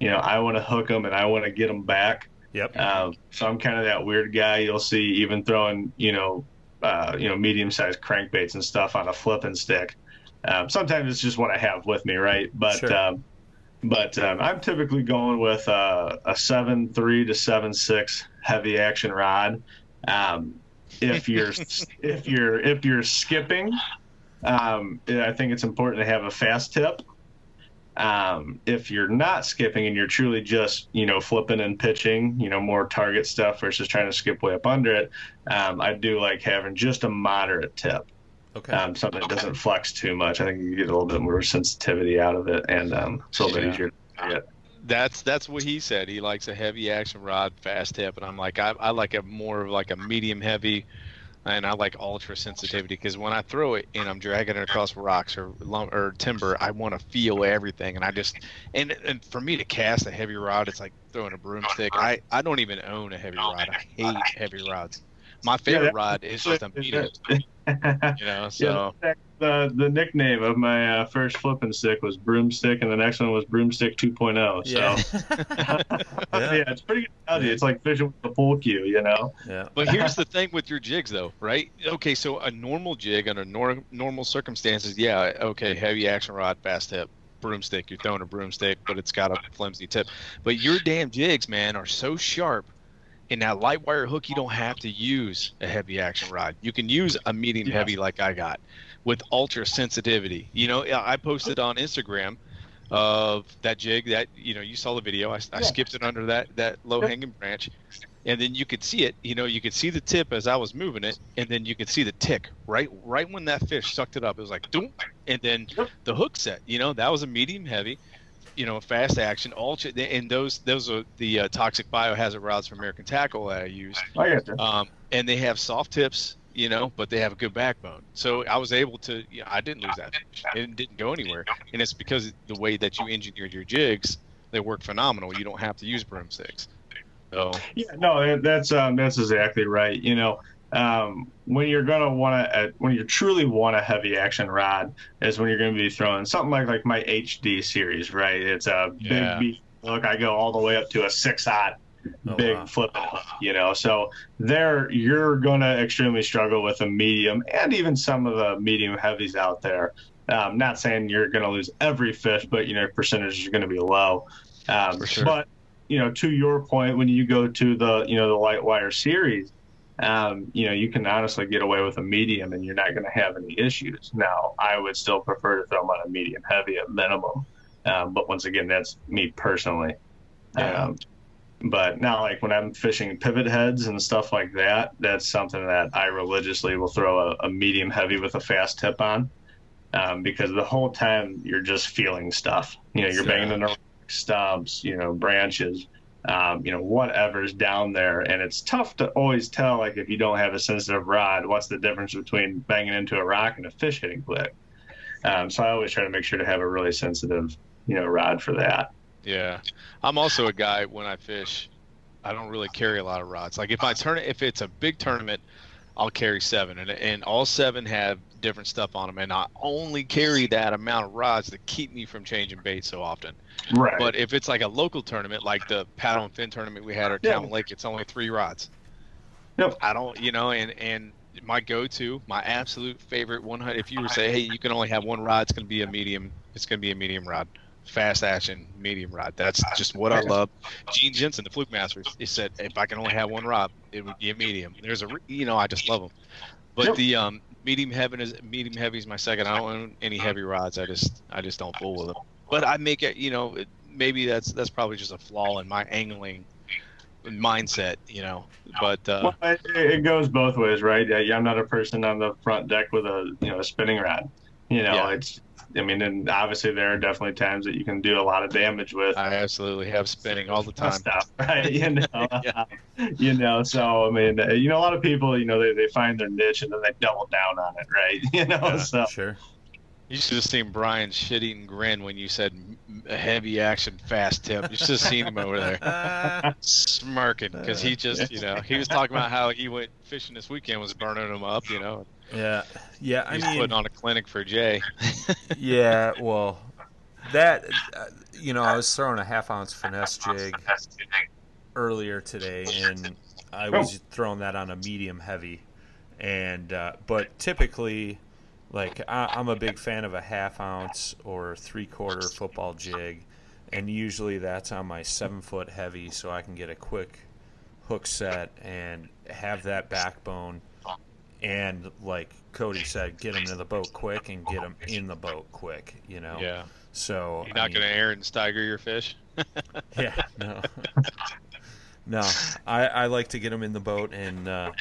You know, I want to hook them and I want to get them back. Yep. Um, so I'm kind of that weird guy you'll see even throwing, you know, uh, you know, medium-sized crankbaits and stuff on a flipping stick. Um, sometimes it's just what I have with me, right? But Sure. But um, I'm typically going with uh, a seven three to seven six heavy action rod. Um, if you're [LAUGHS] if you're if you're skipping, um, I think it's important to have a fast tip. Um, if you're not skipping and you're truly just you know flipping and pitching, you know more target stuff versus trying to skip way up under it, um, I do like having just a moderate tip Okay. um, something that doesn't flex too much. I think you get a little bit more sensitivity out of it, and um, it's a little Yeah. bit easier to get. That's that's what he said. He likes a heavy action rod, fast tip, and I'm like, I, I like a more of like a medium heavy, and I like ultra sensitivity because when I throw it and I'm dragging it across rocks or lum- or timber, I want to feel everything, and I just and and for me to cast a heavy rod, it's like throwing a broomstick. I I don't even own a heavy rod. I hate heavy rods. My favorite that- rod is just a medium. [LAUGHS] You know, so yeah, the the nickname of my uh, first flipping stick was broomstick, and the next one was broomstick 2.0. So [LAUGHS] yeah. yeah, it's pretty good. analogy. It's like fishing with a pool cue, you know. yeah. But here's the thing with your jigs, though, right? Okay, so a normal jig under nor- normal circumstances, yeah, okay, heavy action rod, fast tip, broomstick. You're throwing a broomstick, but it's got a flimsy tip. But your damn jigs, man, are so sharp. In that light wire hook, you don't have to use a heavy action rod. You can use a medium heavy like I got, with ultra sensitivity. You know, I posted on Instagram of that jig that you know you saw the video. I, I Yeah. skipped it under that that low hanging branch, and then you could see it. You know, you could see the tip as I was moving it, and then you could see the tick right right when that fish sucked it up. It was like doom, and then the hook set. You know, that was a medium heavy. You know, fast action, ultra, and those those are the uh, toxic biohazard rods from American Tackle that I use. I got. Um, and they have soft tips, you know, but they have a good backbone. So I was able to, you know, I didn't lose that. It didn't go anywhere. And it's because the way that you engineered your jigs, they work phenomenal. You don't have to use broomsticks. So Yeah, no, that's um, that's exactly right. You know, um, when you're gonna want to, uh, when you truly want a heavy action rod, is when you're gonna be throwing something like like my HD series, right? It's a Yeah. big beef. Look, I go all the way up to a six aught Oh, big wow. flipping hook, you know. So there, you're gonna extremely struggle with a medium and even some of the medium heavies out there. Um, not saying you're gonna lose every fish, but you know, percentages are gonna be low. Um, sure. But you know, to your point, when you go to the you know the light wire series, um, you know, you can honestly get away with a medium and you're not going to have any issues. Now, I would still prefer to throw them on a medium heavy at minimum. Um, but once again, that's me personally. Yeah. Um, but now, like when I'm fishing pivot heads and stuff like that, that's something that I religiously will throw a, a medium heavy with a fast tip on. Um, because the whole time you're just feeling stuff. You know, you're banging into stumps, you know, branches, um, you know, whatever's down there. And it's tough to always tell, like, if you don't have a sensitive rod, what's the difference between banging into a rock and a fish hitting click? Um, so I always try to make sure to have a really sensitive, you know, rod for that. yeah, I'm also a guy when I fish. I don't really carry a lot of rods. Like if I turn it, if it's a big tournament, I'll carry seven, and and all seven have different stuff on them, and I only carry that amount of rods to keep me from changing bait so often. Right. But if it's like a local tournament, like the paddle and fin tournament we had at Yeah. Cowan Lake, it's only three rods. Yep. I don't, you know, and and my go-to, my absolute favorite one. If you were to say, hey, you can only have one rod, it's going to be a medium. It's going to be a medium rod fast action medium rod. That's just what I love. Gene Jensen, the Fluke Master, he said if I can only have one rod, it would be a medium. There's a, you know, I just love them. But Yep. the um, medium heavy is medium heavy is my second. I don't own any heavy rods. I just I just don't fool with them. But I make it, you know, it, maybe that's that's probably just a flaw in my angling mindset, you know. But uh, Well, it, it goes both ways, right? Yeah, I'm not a person on the front deck with a you know a spinning rod. You know, Yeah. it's. I mean, and obviously there are definitely times that you can do a lot of damage with I absolutely have spinning all the time. stuff, [LAUGHS] right? You know, [LAUGHS] Yeah. [LAUGHS] you know. So I mean, uh, you know, a lot of people, you know, they, they find their niche and then they double down on it, right? You know, Yeah, so sure. You should have seen Brian's shit-eating grin when you said m- m- heavy action fast tip. You should have seen him over there [LAUGHS] smirking because he just, you know, he was talking about how he went fishing this weekend was burning him up, you know. Yeah, yeah. I He's mean, putting on a clinic for Jay. [LAUGHS] yeah. Well, that uh, you know, I was throwing a half ounce finesse jig earlier today, and I was throwing that on a medium heavy, and uh, but typically, like I, I'm a big fan of a half ounce or three quarter football jig, and usually that's on my seven foot heavy, so I can get a quick hook set and have that backbone. And like Cody said, get them to the boat quick and get them in the boat quick. You know. Yeah. So You're I not mean- going to Aaron Steiger your fish? [LAUGHS] [LAUGHS] yeah, no, [LAUGHS] no. I, I like to get them in the boat and uh,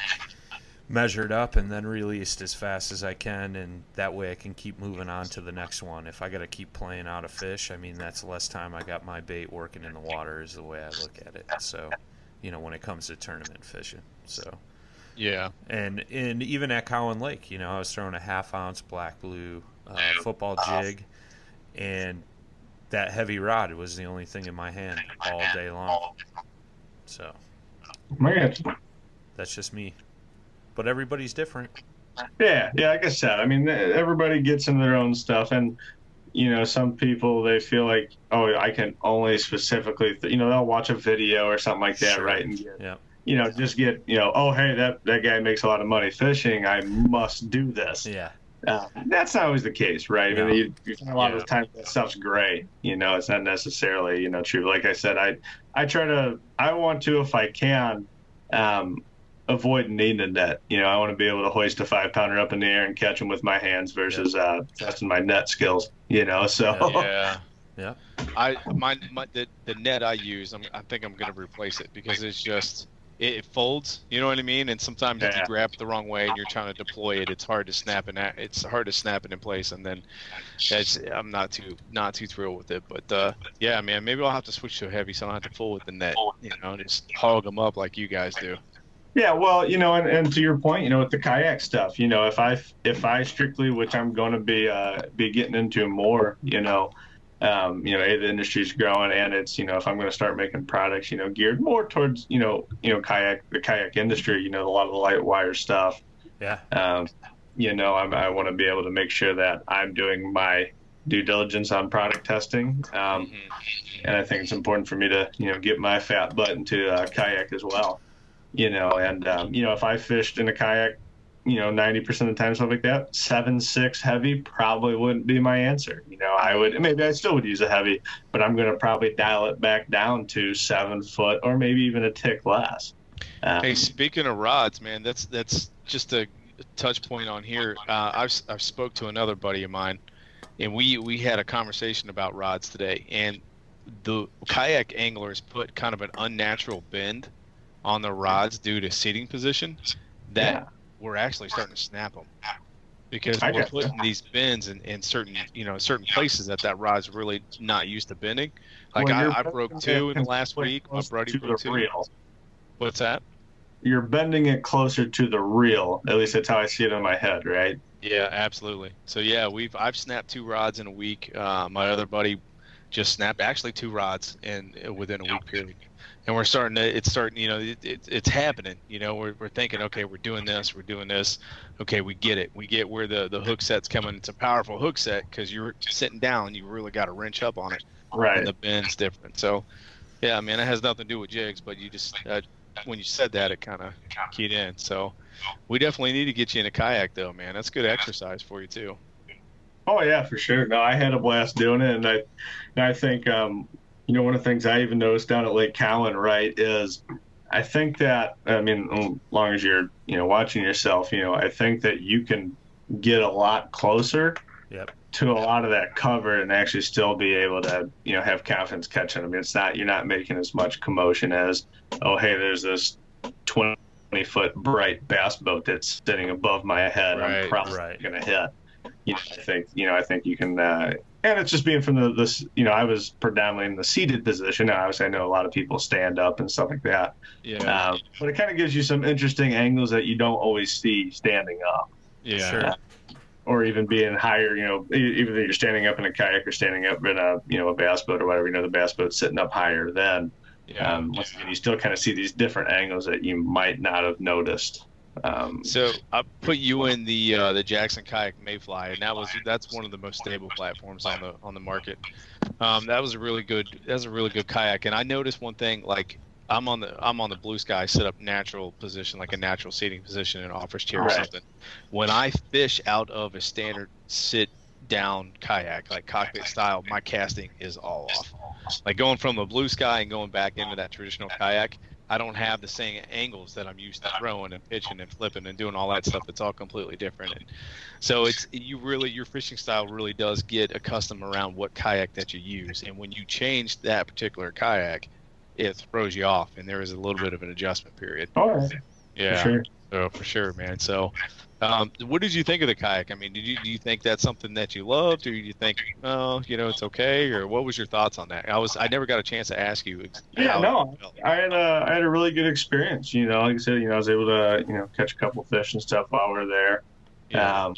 measured up, and then released as fast as I can, and that way I can keep moving on to the next one. If I got to keep playing out a fish, I mean that's less time I got my bait working in the water. Is the way I look at it. So, you know, when it comes to tournament fishing, so Yeah. and and even at Cowan Lake, you know, I was throwing a half ounce black blue uh, football jig, and that heavy rod was the only thing in my hand all day long. So Man, that's just me. But everybody's different. Yeah, yeah. Like I said, I mean, everybody gets in their own stuff, and you know, some people they feel like, oh, I can only specifically, th-, you know, they'll watch a video or something like that, Sure. right? And get, Yeah. you know, just get, you know, oh, hey, that that guy makes a lot of money fishing. I must do this. Yeah. Uh, that's not always the case, right? I No. mean, you, you find a lot Yeah. of the times that stuff's gray. You know, it's not necessarily, you know, true. Like I said, I I try to, I want to, if I can, um, avoid needing a net. You know, I want to be able to hoist a five pounder up in the air and catch them with my hands versus uh, testing my net skills. You know, [LAUGHS] so Yeah. Yeah. I my, my the, the net I use, I'm, I think I'm gonna replace it because it's just it, it folds. You know what I mean? And sometimes if you grab it the wrong way and you're trying to deploy it, it's hard to snap it. at- It's hard to snap it in place, and then it's, I'm not too not too thrilled with it. But uh, yeah, man, maybe I'll have to switch to heavy, so I don't have to fool with the net. You know, just hog them up like you guys do. Yeah, well, you know, and, and to your point, you know, with the kayak stuff, you know, if I if I strictly, which I'm going to be uh, be getting into more, you know, um, you know, a, the industry's growing, and it's you know, if I'm going to start making products, you know, geared more towards you know, you know, kayak the kayak industry, you know, a lot of the light wire stuff, Yeah. um, you know, I'm, I want to be able to make sure that I'm doing my due diligence on product testing. Um, and I think it's important for me to, you know, get my fat butt into uh, kayak as well. You know, and um, you know, if I fished in a kayak, you know, ninety percent of the time, stuff like that, seven six heavy probably wouldn't be my answer. You know, I would maybe I still would use a heavy, but I'm going to probably dial it back down to seven foot or maybe even a tick less. Um, Hey, speaking of rods, man, that's that's just a touch point on here. Uh, I've I've spoke to another buddy of mine, and we we had a conversation about rods today, and the kayak anglers put kind of an unnatural bend on the rods due to seating position that Yeah. we're actually starting to snap them because I we're putting these bends in, in certain you know certain places that that rod's really not used to bending. Like Well, I, I broke two in the last week. My buddy broke two. reel. What's that? You're bending it closer to the reel. At least that's how I see it in my head, right? Yeah, absolutely. So yeah, we've I've snapped two rods in a week. Uh, my other buddy just snapped actually two rods in within a week period, and we're starting to it's starting you know it, it, it's happening. You know we're we're thinking okay we're doing this we're doing this. Okay, we get it. We get where the the hook set's coming. It's a powerful hook set because you're sitting down. You really got to wrench up on it. Right. And the bend's different. So yeah, I mean it has nothing to do with jigs, but you just uh, when you said that it kind of keyed in. So we definitely need to get you in a kayak though, man. That's good exercise for you too. Oh yeah, for sure. No, I had a blast doing it, and I, and I think um, you know one of the things I even noticed down at Lake Cowan, right, is I think that I mean, as long as you're you know watching yourself, you know, I think that you can get a lot closer Yep. to a lot of that cover and actually still be able to you know have confidence catching them. It's not you're not making as much commotion as oh hey there's this 20 foot bright bass boat that's sitting above my head. Right, I'm probably right. gonna hit. You know, I think you know I think you can. Uh, and it's just being from the this you know I was predominantly in the seated position. Now, obviously, I know a lot of people stand up and stuff like that. Yeah. Um, but it kind of gives you some interesting angles that you don't always see standing up yeah. Sure. or even being higher, you know, e- even if you're standing up in a kayak or standing up in a, you know, a bass boat or whatever, you know, the bass boat's sitting up higher then. Yeah. Um, once again, you still kind of see these different angles that you might not have noticed. Um, So I put you in the uh, the Jackson Kayak Mayfly, and that was that's one of the most stable platforms on the on the market. Um, that was a really good that was a really good kayak, and I noticed one thing like I'm on the I'm on the blue sky set up natural position like a natural seating position in an office chair or something. When I fish out of a standard sit down kayak like cockpit style, my casting is all off. Like going from the blue sky and going back into that traditional kayak, I don't have the same angles that I'm used to throwing and pitching and flipping and doing all that stuff. It's all completely different. And so it's you really your fishing style really does get accustomed around what kayak that you use. And when you change that particular kayak, it throws you off, and there is a little bit of an adjustment period. oh, Yeah, for sure. so for sure, man. So, um, what did you think of the kayak? I mean, did you do you think that's something that you loved, or do you think, oh, you know, it's okay, or what was your thoughts on that? I was I never got a chance to ask you. Yeah, no. I had a I had a really good experience. You know, like I said, you know, I was able to you know catch a couple fish and stuff while we are there. Yeah. Um,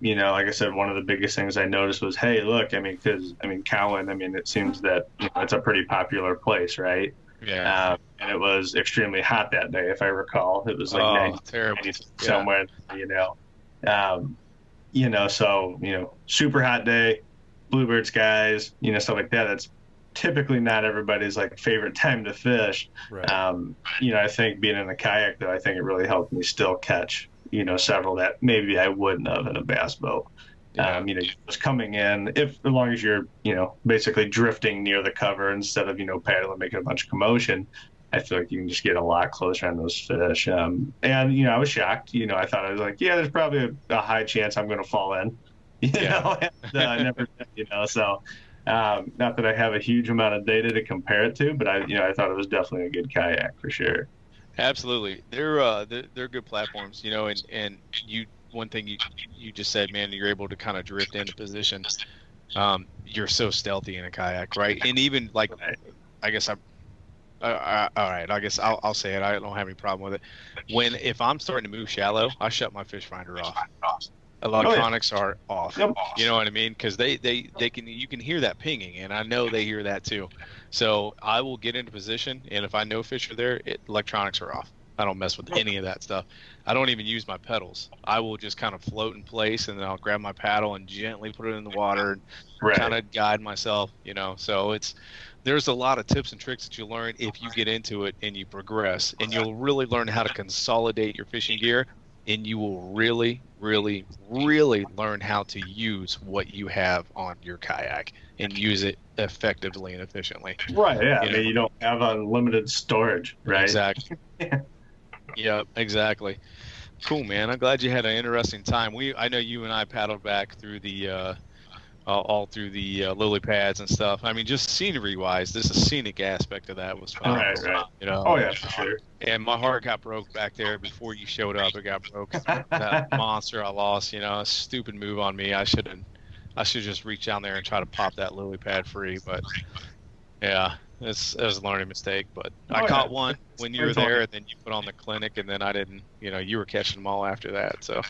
you know, like I said, one of the biggest things I noticed was, hey, look, I mean, because I mean, Cowan, I mean, it seems that you know, it's a pretty popular place, right? Yeah. Um, and it was extremely hot that day, if I recall. It was like oh, 90 terrible. Yeah. somewhere, you know. Um, you know, so you know, super hot day, bluebird skies, you know, stuff like that. That's typically not everybody's like favorite time to fish. Right. Um, you know, I think being in a kayak though, I think it really helped me still catch, you know, several that maybe I wouldn't have in a bass boat. Um, you know, just coming in, if as long as you're, you know, basically drifting near the cover instead of, you know, paddling, making a bunch of commotion, I feel like you can just get a lot closer on those fish. Um, and you know, I was shocked. You know, I thought I was like, yeah, there's probably a, a high chance I'm going to fall in. [LAUGHS] You Yeah. know, and, uh, never, you know, so. Um, not that I have a huge amount of data to compare it to, but I, you know, I thought it was definitely a good kayak for sure. Absolutely, they're uh, they're, they're good platforms, you know. And and you one thing you you just said, man, you're able to kind of drift into position. Um, you're so stealthy in a kayak, right? And even like, I guess I. Uh, uh, all right, I guess I'll, I'll say it. I don't have any problem with it. When if I'm starting to move shallow, I shut my fish finder off. Electronics are off. Yep. You know what I mean? Because they, they they can you can hear that pinging, and I know they hear that too. So I will get into position, and if I know fish are there, it, electronics are off. I don't mess with any of that stuff. I don't even use my pedals. I will just kind of float in place, and then I'll grab my paddle and gently put it in the water and Right. kind of guide myself. You know, so it's there's a lot of tips and tricks that you learn if you get into it and you progress, and you'll really learn how to consolidate your fishing gear, and you will really, really, really learn how to use what you have on your kayak and use it effectively and efficiently. Right. Yeah. I You mean, know. you don't have unlimited storage, right? Exactly. [LAUGHS] yep, exactly. Cool, man. I'm glad you had an interesting time. We, I know you and I paddled back through the, uh, all, all through the uh, lily pads and stuff. I mean, just scenery wise, this is scenic aspect of that was fun. Right. Right. You know. Oh yeah, for sure. And my heart got broke back there before you showed up. It got broke. that monster I lost. You know, a stupid move on me. I should have. I should just reach down there and try to pop that lily pad free. But yeah, it's it was a learning mistake. But I Oh, caught yeah. one when you were there, and then you put on the clinic, and then I didn't. You know, you were catching them all after that. So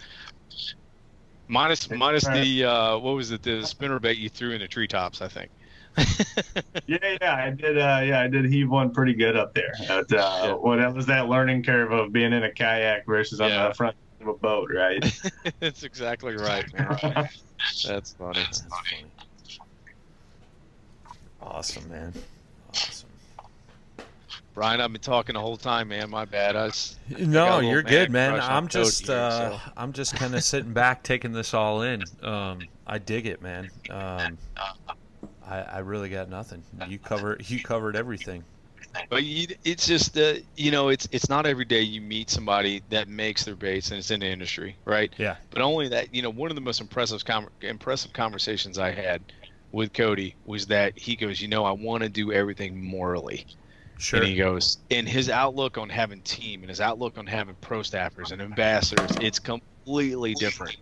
minus minus the uh, what was it? The spinner bait you threw in the treetops, I think. [LAUGHS] Yeah, yeah, I did. Uh, yeah, I did heave one pretty good up there. But, uh, Yeah. Well, that was that learning curve of being in a kayak versus on Yeah. the front of a boat, right? [LAUGHS] That's exactly right, man. [LAUGHS] That's funny. That's funny. Awesome, man. Awesome. Brian, I've been talking the whole time, man. My bad. I was, I No, little you're good, man man. crush on I'm just here, uh, so. I'm just kind of [LAUGHS] sitting back, taking this all in. Um, I dig it, man. Um, I, I really got nothing. You cover you covered everything. But you, it's just uh, you know, it's it's not every day you meet somebody that makes their base and it's in the industry, right? Yeah. But only that, you know, one of the most impressive com- impressive conversations I had with Cody was that he goes, you know, I want to do everything morally. Sure. And he goes, and his outlook on having team and his outlook on having pro staffers and ambassadors, it's completely different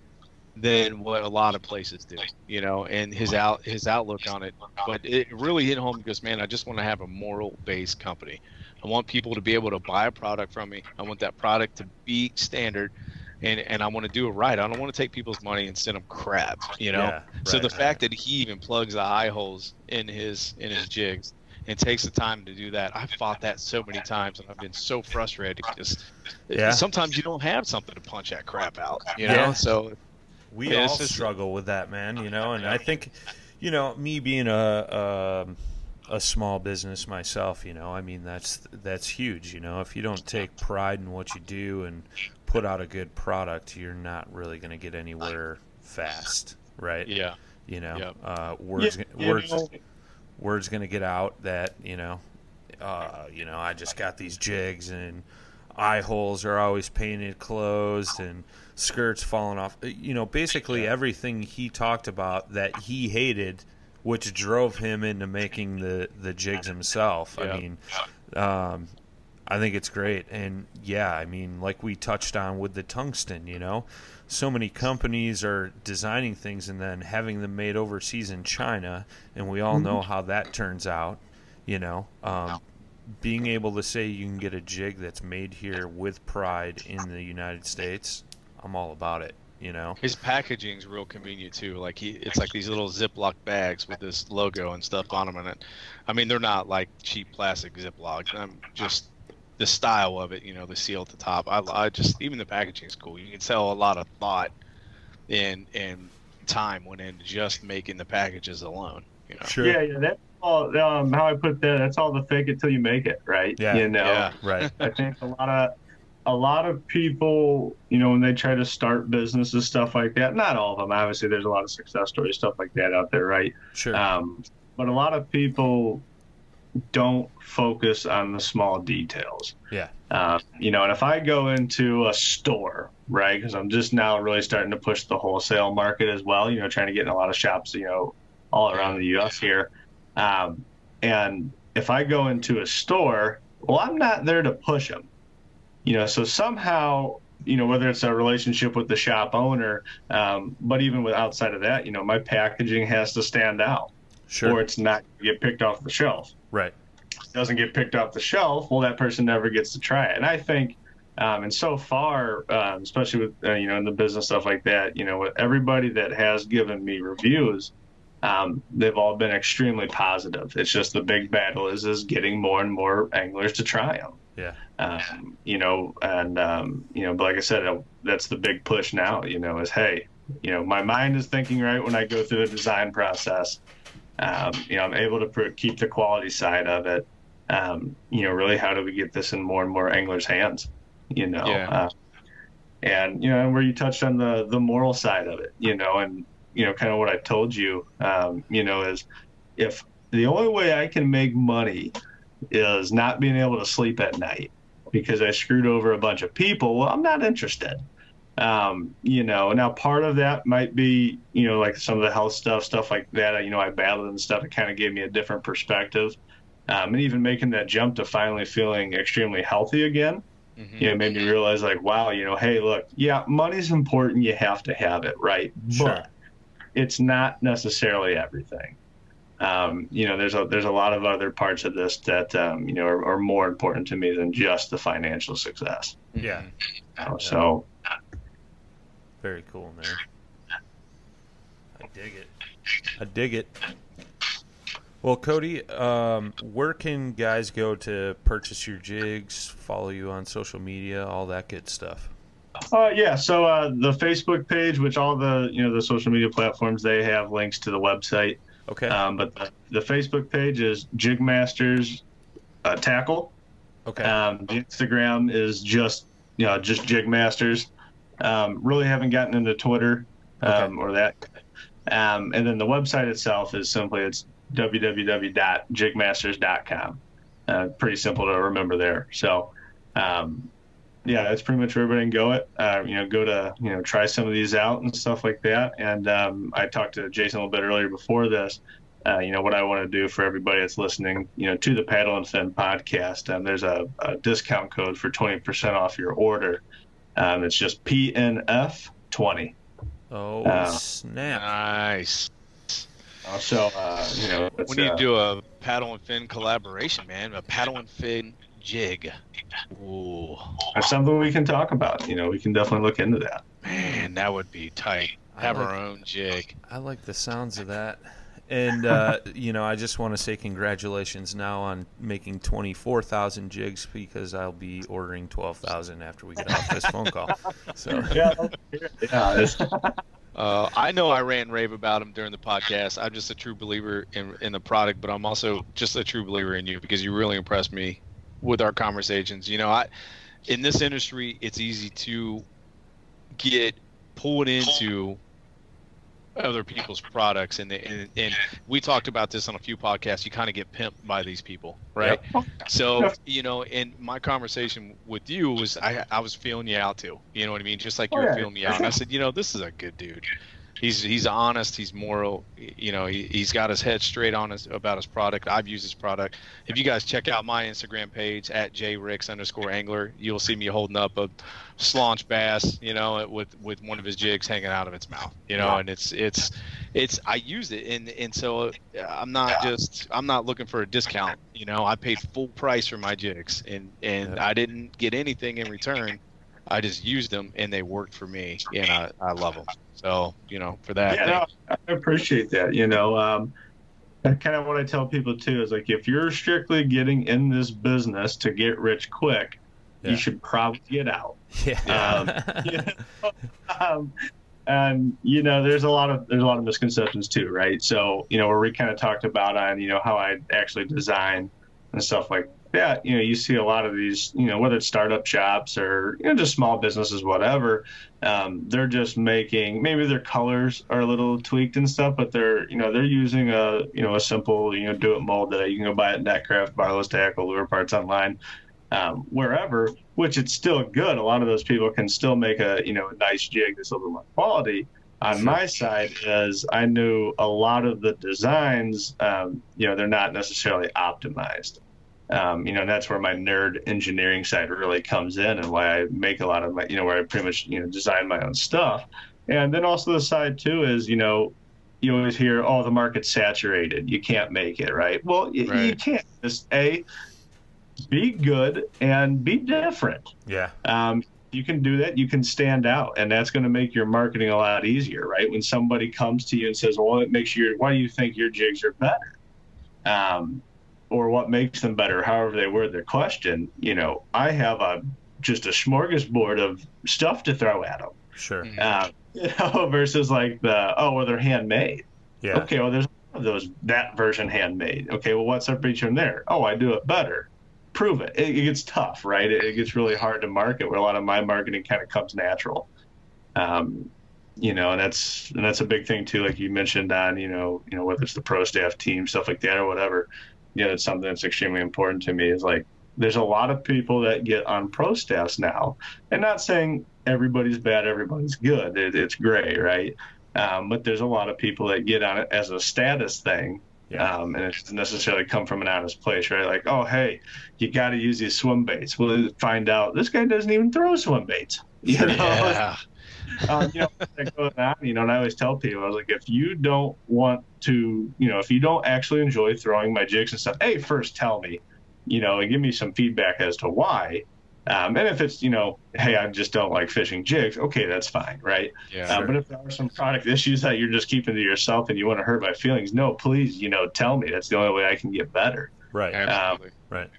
than what a lot of places do, you know, and his out his outlook on it. But it really hit home because, man, I just want to have a moral based company. I want people to be able to buy a product from me. I want that product to be standard. And, and I want to do it right. I don't want to take people's money and send them crap, you know. Yeah, so right, the right. fact that he even plugs the eye holes in his in his jigs and takes the time to do that. I've fought that so many times, and I've been so frustrated because Yeah. sometimes you don't have something to punch that crap out. You know, Yeah. so we Yeah, all just- struggle with that, man. You know, and I think, you know, me being a um a small business myself, you know, I mean that's that's huge. You know, if you don't take pride in what you do and put out a good product, you're not really going to get anywhere fast, right? yeah, You know, Yep. uh, words Yeah, you words know, word's going to get out that you know uh, you know i just got these jigs and eye holes are always painted closed and skirts falling off Uh, you know basically everything he talked about that he hated which drove him into making the the jigs himself Yeah. i mean um, I think it's great. And yeah, I mean, like we touched on with the tungsten, you know, so many companies are designing things and then having them made overseas in China, and we all know how that turns out, you know. Um, being able to say you can get a jig that's made here with pride in the United States, I'm all about it, you know. his packaging's real convenient too. Like he, it's like these little Ziploc bags with this logo and stuff on them, and it, I mean, they're not like cheap plastic Ziplocs. I'm just the style of it, you know, the seal at the top. I, I just even the packaging is cool. You can tell a lot of thought and and time went into just making the packages alone. You know. Sure. Yeah, yeah. That's all. Um, how I put that. That's all the fake it till you make it, right? Yeah, You know. yeah. [LAUGHS] Right. I think a lot of a lot of people, you know, when they try to start businesses, stuff like that. Not all of them. Obviously, there's a lot of success stories, stuff like that out there, right? Sure. Um, but a lot of people don't focus on the small details. yeah. Uh, you know, and if I go into a store, right, because I'm just now really starting to push the wholesale market as well, you know, trying to get in a lot of shops, you know, all around the U.S. here. Um, and if I go into a store, well, I'm not there to push them, you know, so somehow, you know, whether it's a relationship with the shop owner, um, but even with outside of that, you know, my packaging has to stand out Sure. or it's not get picked off the shelf right. doesn't get picked off the shelf, well, that person never gets to try it. And I think, um, and so far, um, especially with uh, you know in the business stuff like that, you know, with everybody that has given me reviews, um, they've all been extremely positive. It's just the big battle is is getting more and more anglers to try them. Yeah. Um, you know, and um, you know, but like I said, uh, that's the big push now. You know, is hey, you know, my mind is thinking right when I go through the design process. Um, you know, I'm able to pr- keep the quality side of it. Um, you know, really, how do we get this in more and more anglers' hands? You know, Yeah. uh, and you know, and where you touched on the the moral side of it. You know, and you know, kind of what I told you. Um, you know, is if the only way I can make money is not being able to sleep at night because I screwed over a bunch of people, well, I'm not interested. Um, you know, now part of that might be, you know, like some of the health stuff, stuff like that. You know, I battled and stuff. It kind of gave me a different perspective. Um, and even making that jump to finally feeling extremely healthy again, Mhm. you know, made me realize like, wow, you know, hey, look, yeah, money's important. You have to have it, right? Sure. But it's not necessarily everything. Um, you know, there's a there's a lot of other parts of this that um, you know are, are more important to me than just the financial success. Yeah. You know, So Very cool, man. I dig it. I dig it. Well, Cody, um, where can guys go to purchase your jigs, follow you on social media, all that good stuff? Uh, yeah, so uh, the Facebook page, which all the you know the social media platforms, they have links to the website. Okay. Um, but the, the Facebook page is Jigmasters uh, Tackle, Okay. Um, the Instagram is just you know just Jig Masters. Um, really haven't gotten into Twitter um, or that. Um, and then the website itself is simply it's www.jigmasters.com. Uh, pretty simple to remember there. So, um, yeah, that's pretty much where everybody can go. It uh, you know go to you know try some of these out and stuff like that. And um, I talked to Jason a little bit earlier before this. Uh, you know what I want to do for everybody that's listening, you know, to the Paddle and Fin podcast. Um, there's a, a discount code for 20% off your order. Um, it's just PNF 20. Oh Uh, snap! Nice. So uh, you know, We need uh, to do a paddle and fin collaboration, man. A paddle and fin jig. Ooh, that's something we can talk about. You know, we can definitely look into that. man, that would be tight. Have like- our own jig. I like the sounds of that. And [LAUGHS] uh, you know, I just want to say congratulations now on making twenty four thousand jigs because I'll be ordering twelve thousand after we get off this phone call. So [LAUGHS] Yeah, yeah. [LAUGHS] Uh, I know I ran rave about him during the podcast. I'm just a true believer in in the product, but I'm also just a true believer in you because you really impressed me with our conversations. You know, I in this industry, it's easy to get pulled into other people's products and, and and we talked about this on a few podcasts you kind of get pimped by these people right? So you know in my conversation with you was I, I was feeling you out too you know what i mean? Just like you were feeling me out. And i said you know this is a good dude he's he's honest. He's moral. You know he, he's got his head straight on his about his product. I've used his product. If you guys check out my instagram page at jricks underscore angler you'll see me holding up a slaunch bass you know with with one of his jigs hanging out of its mouth you know Yeah. and it's it's it's i use it. And and so uh, i'm not just i'm not looking for a discount you know. I paid full price for my jigs and and i didn't get anything in return i just used them and they worked for me and i, I love them so you know for that yeah, thank no, I appreciate that. You know, um, kind of what I tell people too is like if you're strictly getting in this business to get rich quick, Yeah. you should probably get out. yeah, Um, you [LAUGHS] know, um, and you know, there's a lot of there's a lot of misconceptions too, right? So you know, where we kind of talked about on you know how I actually design and stuff like that. You know, you see a lot of these, you know, whether it's startup shops or you know just small businesses, whatever. Um, they're just making maybe their colors are a little tweaked and stuff, but they're you know they're using a you know a simple you know do it mold that you can go buy at Netcraft, Barlow's Tackle, Lure Parts online um, wherever, which it's still good. A lot of those people can still make a you know a nice jig that's a little more quality. On my side, is I knew a lot of the designs, um, you know, they're not necessarily optimized. Um, you know, and that's where my nerd engineering side really comes in, and why I make a lot of my, you know, where I pretty much you know design my own stuff. And then also the side too is, you know, you always hear, oh, the market's saturated. You can't make it, right? Well, y- you Right. can't. Just a be good and be different. yeah, Um, you can do that. You can stand out, and that's going to make your marketing a lot easier, right? When somebody comes to you and says, "Well, it makes your why do you think your jigs are better?" Um, or what makes them better, however they word their question. You know, I have a just a smorgasbord of stuff to throw at them, sure, uh, [LAUGHS] you know, versus like the oh, well, they're handmade. yeah, Okay, well, there's those that version handmade. Okay, well, what's up from there? Oh, I do it better. Prove it. It, it gets tough, right? It, it gets really hard to market. Where a lot of my marketing kind of comes natural. Um, you know, and that's and that's a big thing too. Like you mentioned on, you know, you know whether it's the pro staff team stuff like that or whatever. You know, it's something that's extremely important to me. Is like there's a lot of people that get on pro staffs now, and not saying everybody's bad, everybody's good. It, it's gray, right? Um, but there's a lot of people that get on it as a status thing, Yeah. um, and it doesn't necessarily come from an honest place, right? Like, oh, hey, you got to use these swim baits. Well, find out this guy doesn't even throw swim baits. [LAUGHS] You know, yeah um, you know, that goes on, you know, and I always tell people, I was like, if you don't want to, you know, if you don't actually enjoy throwing my jigs and stuff, hey, first tell me, you know, and give me some feedback as to why. Um, and if it's, you know, hey, I just don't like fishing jigs, okay, that's fine, right? yeah Uh, but if there are some product issues that you're just keeping to yourself and you want to hurt my feelings, no, please, you know, tell me. That's the only way I can get better. right, absolutely right,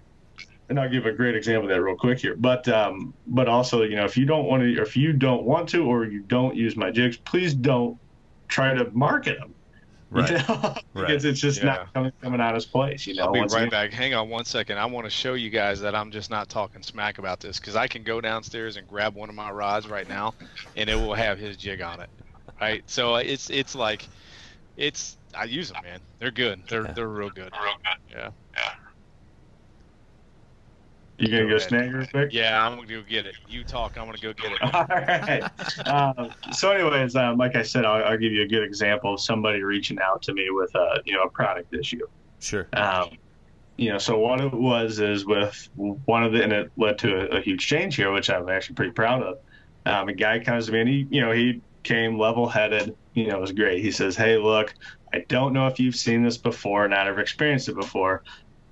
And I'll give a great example of that real quick here. But um, but also, you know, if you don't want to, or if you don't want to, or you don't use my jigs, please don't try to market them. [LAUGHS] Right. You know? Right. it's, it's just Yeah. not coming, coming out of his place. You know, I'll be Once right again- back. Hang on one second. I want to show you guys that I'm just not talking smack about this because I can go downstairs and grab one of my rods right now, and it will have his jig on it. Right. So uh, it's it's like, it's I use them, man. They're good. They're Yeah. they're real good. Real good. Yeah. Yeah. You gonna Go go snag real quick? Yeah. I'm gonna go get it. You talk. I'm gonna go get it. [LAUGHS] All right. Um, so, anyways, um, like I said, I'll, I'll give you a good example of somebody reaching out to me with a you know a product issue. Sure. Um, you know, so what it was is with one of the, and it led to a, a huge change here, which I'm actually pretty proud of. Um, a guy comes to me and he, you know, he came level-headed. You know, it was great. He says, "Hey, look, I don't know if you've seen this before, not ever experienced it before,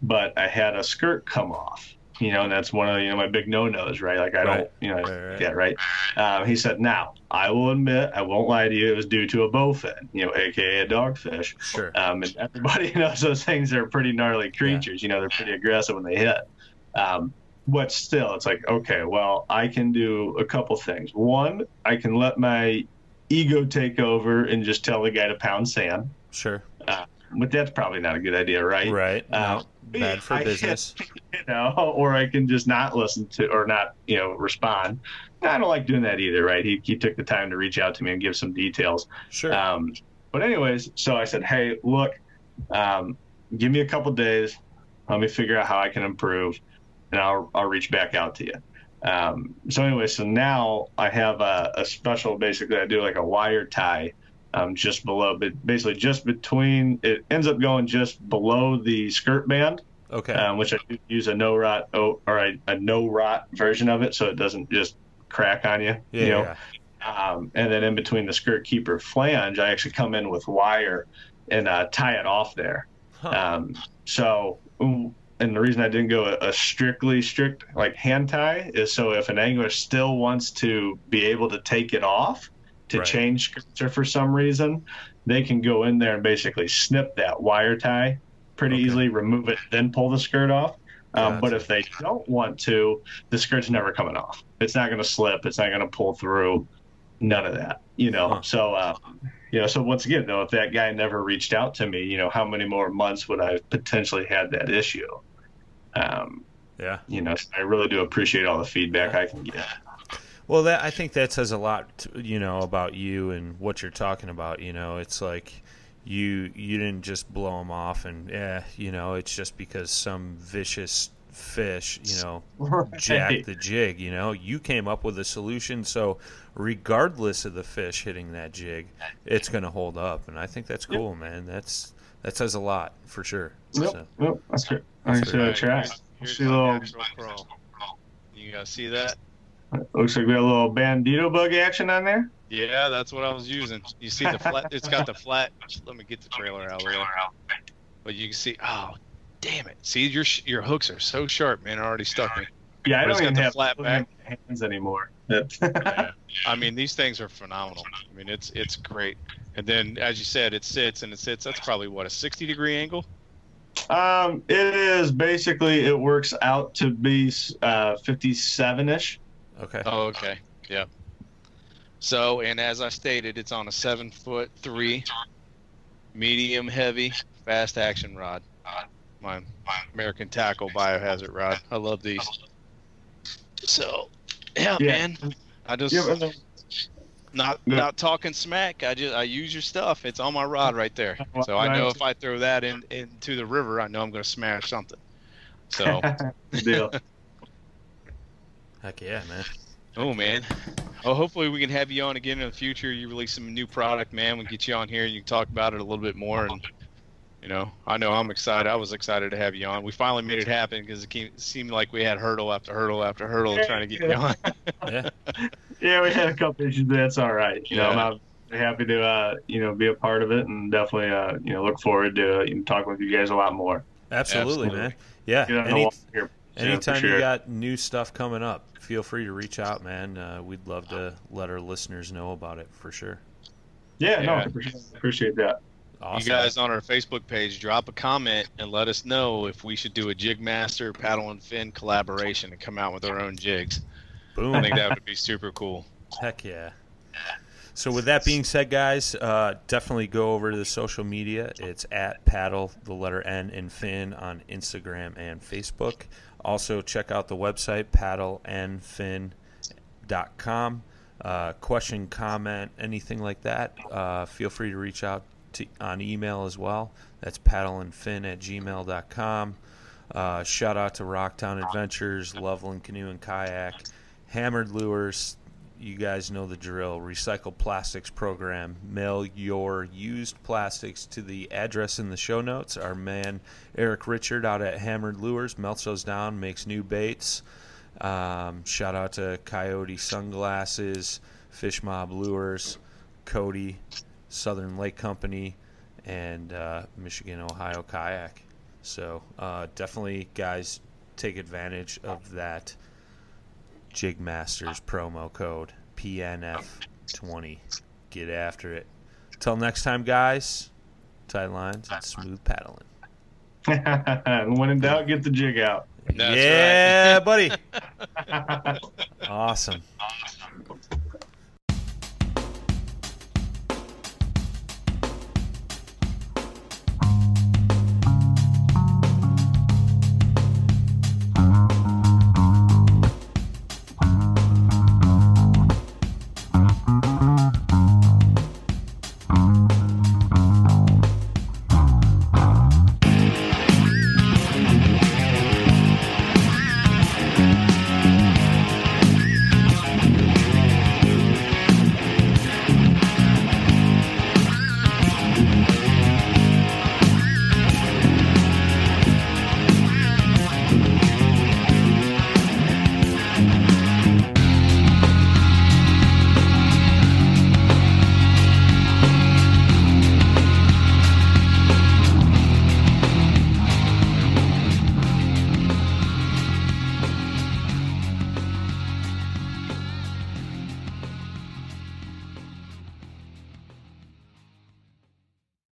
but I had a skirt come off." You know, and that's one of you know my big no-nos, right? Like I don't, you know, Right, right. yeah, right. Um, he said, "Now I will admit, I won't lie to you, it was due to a bowfin, you know, aka a dogfish." Sure. Um, and everybody [LAUGHS] knows those things are pretty gnarly creatures. You know, they're pretty aggressive when they hit. Um, but still, it's like, okay, well, I can do a couple things. One, I can let my ego take over and just tell the guy to pound sand. Sure. But that's probably not a good idea, right? Right. Uh, no, bad for I- business. [LAUGHS] You know, or I can just not listen to or not, you know, respond. I don't like doing that either, right? He, he took the time to reach out to me and give some details. Sure. Um, but anyways, so I said, hey, look, um, give me a couple days. Let me figure out how I can improve, and I'll I'll reach back out to you. Um, so anyway, so now I have a, a special. Basically, I do like a wire tie, um, just below, but basically just between. It ends up going just below the skirt band, okay. um, which I do use a no rot oh, or a, a no rot version of it, so it doesn't just crack on you. yeah. you know? yeah. Um, and then in between the skirt keeper flange, I actually come in with wire and uh, tie it off there. Huh. Um, so, and the reason I didn't go a, a strictly strict like hand tie is so if an angler still wants to be able to take it off to Right. change skirts or for some reason, they can go in there and basically snip that wire tie pretty Okay. easily, remove it, then pull the skirt off. Um, but if they don't want to, the skirt's never coming off. It's not going to slip. It's not going to pull through. None of that, you know. Huh. So, uh, you know, so once again, though, if that guy never reached out to me, you know, how many more months would I have potentially had that issue? Um, yeah. you know, I really do appreciate all the feedback I can get. Well, that I think that says a lot, to, you know, about you and what you're talking about. You know, it's like you you didn't just blow them off, and yeah, you know, it's just because some vicious fish, you know, [LAUGHS] jacked Right. the jig. You know, you came up with a solution, so regardless of the fish hitting that jig, it's going to hold up, and I think that's cool, man. That's that says a lot for sure. Yep, So, yep, that's good. I That's see right. the track. Here's, here's See a little. You guys see that? Looks like we got a little bandito bug action on there. Yeah, that's what I was using. You see the flat? It's got the flat. Let me get the trailer out of there. But you can see. Oh, damn it! See your your hooks are so sharp, man. It already stuck me. Yeah, I But it's don't even have flat back. hands anymore. [LAUGHS] Yeah. I mean, these things are phenomenal. I mean, it's it's great. And then, as you said, it sits and it sits. That's probably what a 60 degree angle. Um, it is basically it works out to be uh, 57 ish. Okay. Oh, okay. Yeah. So, and as I stated, it's on a seven foot three, medium heavy, fast action rod. My, my American Tackle biohazard rod. I love these. So, yeah, Yeah. man. I just Yeah, but- uh, not Yeah. not talking smack. I just I use your stuff. It's on my rod right there. So I know if I throw that in into the river, I know I'm going to smash something. So, [LAUGHS] deal. [LAUGHS] Heck yeah, man. oh man. Oh, hopefully we can have you on again in the future. You release some new product, man. We can get you on here and you can talk about it a little bit more. And you know, I know I'm excited. I was excited to have you on. We finally made it happen because it came, seemed like we had hurdle after hurdle after hurdle trying to get you on. [LAUGHS] Yeah. yeah, we had a couple issues, but that's all right. You know, I'm very happy to uh, you know be a part of it, and definitely uh, you know look forward to uh, you talking with you guys a lot more. Absolutely, Absolutely. man. Yeah. Get on the Any, wall here soon, for anytime sure. you got new stuff coming up, feel free to reach out, man. Uh, we'd love to let our listeners know about it for sure. Yeah, Yeah. no, appreciate, appreciate that. Awesome. You guys on our Facebook page, drop a comment and let us know if we should do a Jig Master Paddle and Fin collaboration and come out with our own jigs. Boom. I think that would be super cool. Heck yeah. So with that being said, guys, uh, definitely go over to the social media. It's at paddle the letter N and fin on Instagram and Facebook. Also check out the website paddlenfin.com. Uh, question, comment, anything like that. Uh, feel free to reach out to, on email as well. That's paddleandfin at gmail.com. Uh, shout out to Rocktown Adventures, Loveland Canoe and Kayak, Hammered Lures. You guys know the drill. Recycle plastics program. Mail your used plastics to the address in the show notes. Our man Eric Richard out at Hammered Lures melts those down, makes new baits. Um, shout out to Coyote Sunglasses, Fish Mob Lures, Cody, Southern Lake Company, and uh, Michigan Ohio Kayak. So uh, definitely, guys, take advantage of that Jig Masters promo code PNF20. Get after it. Till next time, guys. Tight lines and smooth paddling. [LAUGHS] when in doubt, get the jig out. That's yeah, buddy. [LAUGHS] awesome. right.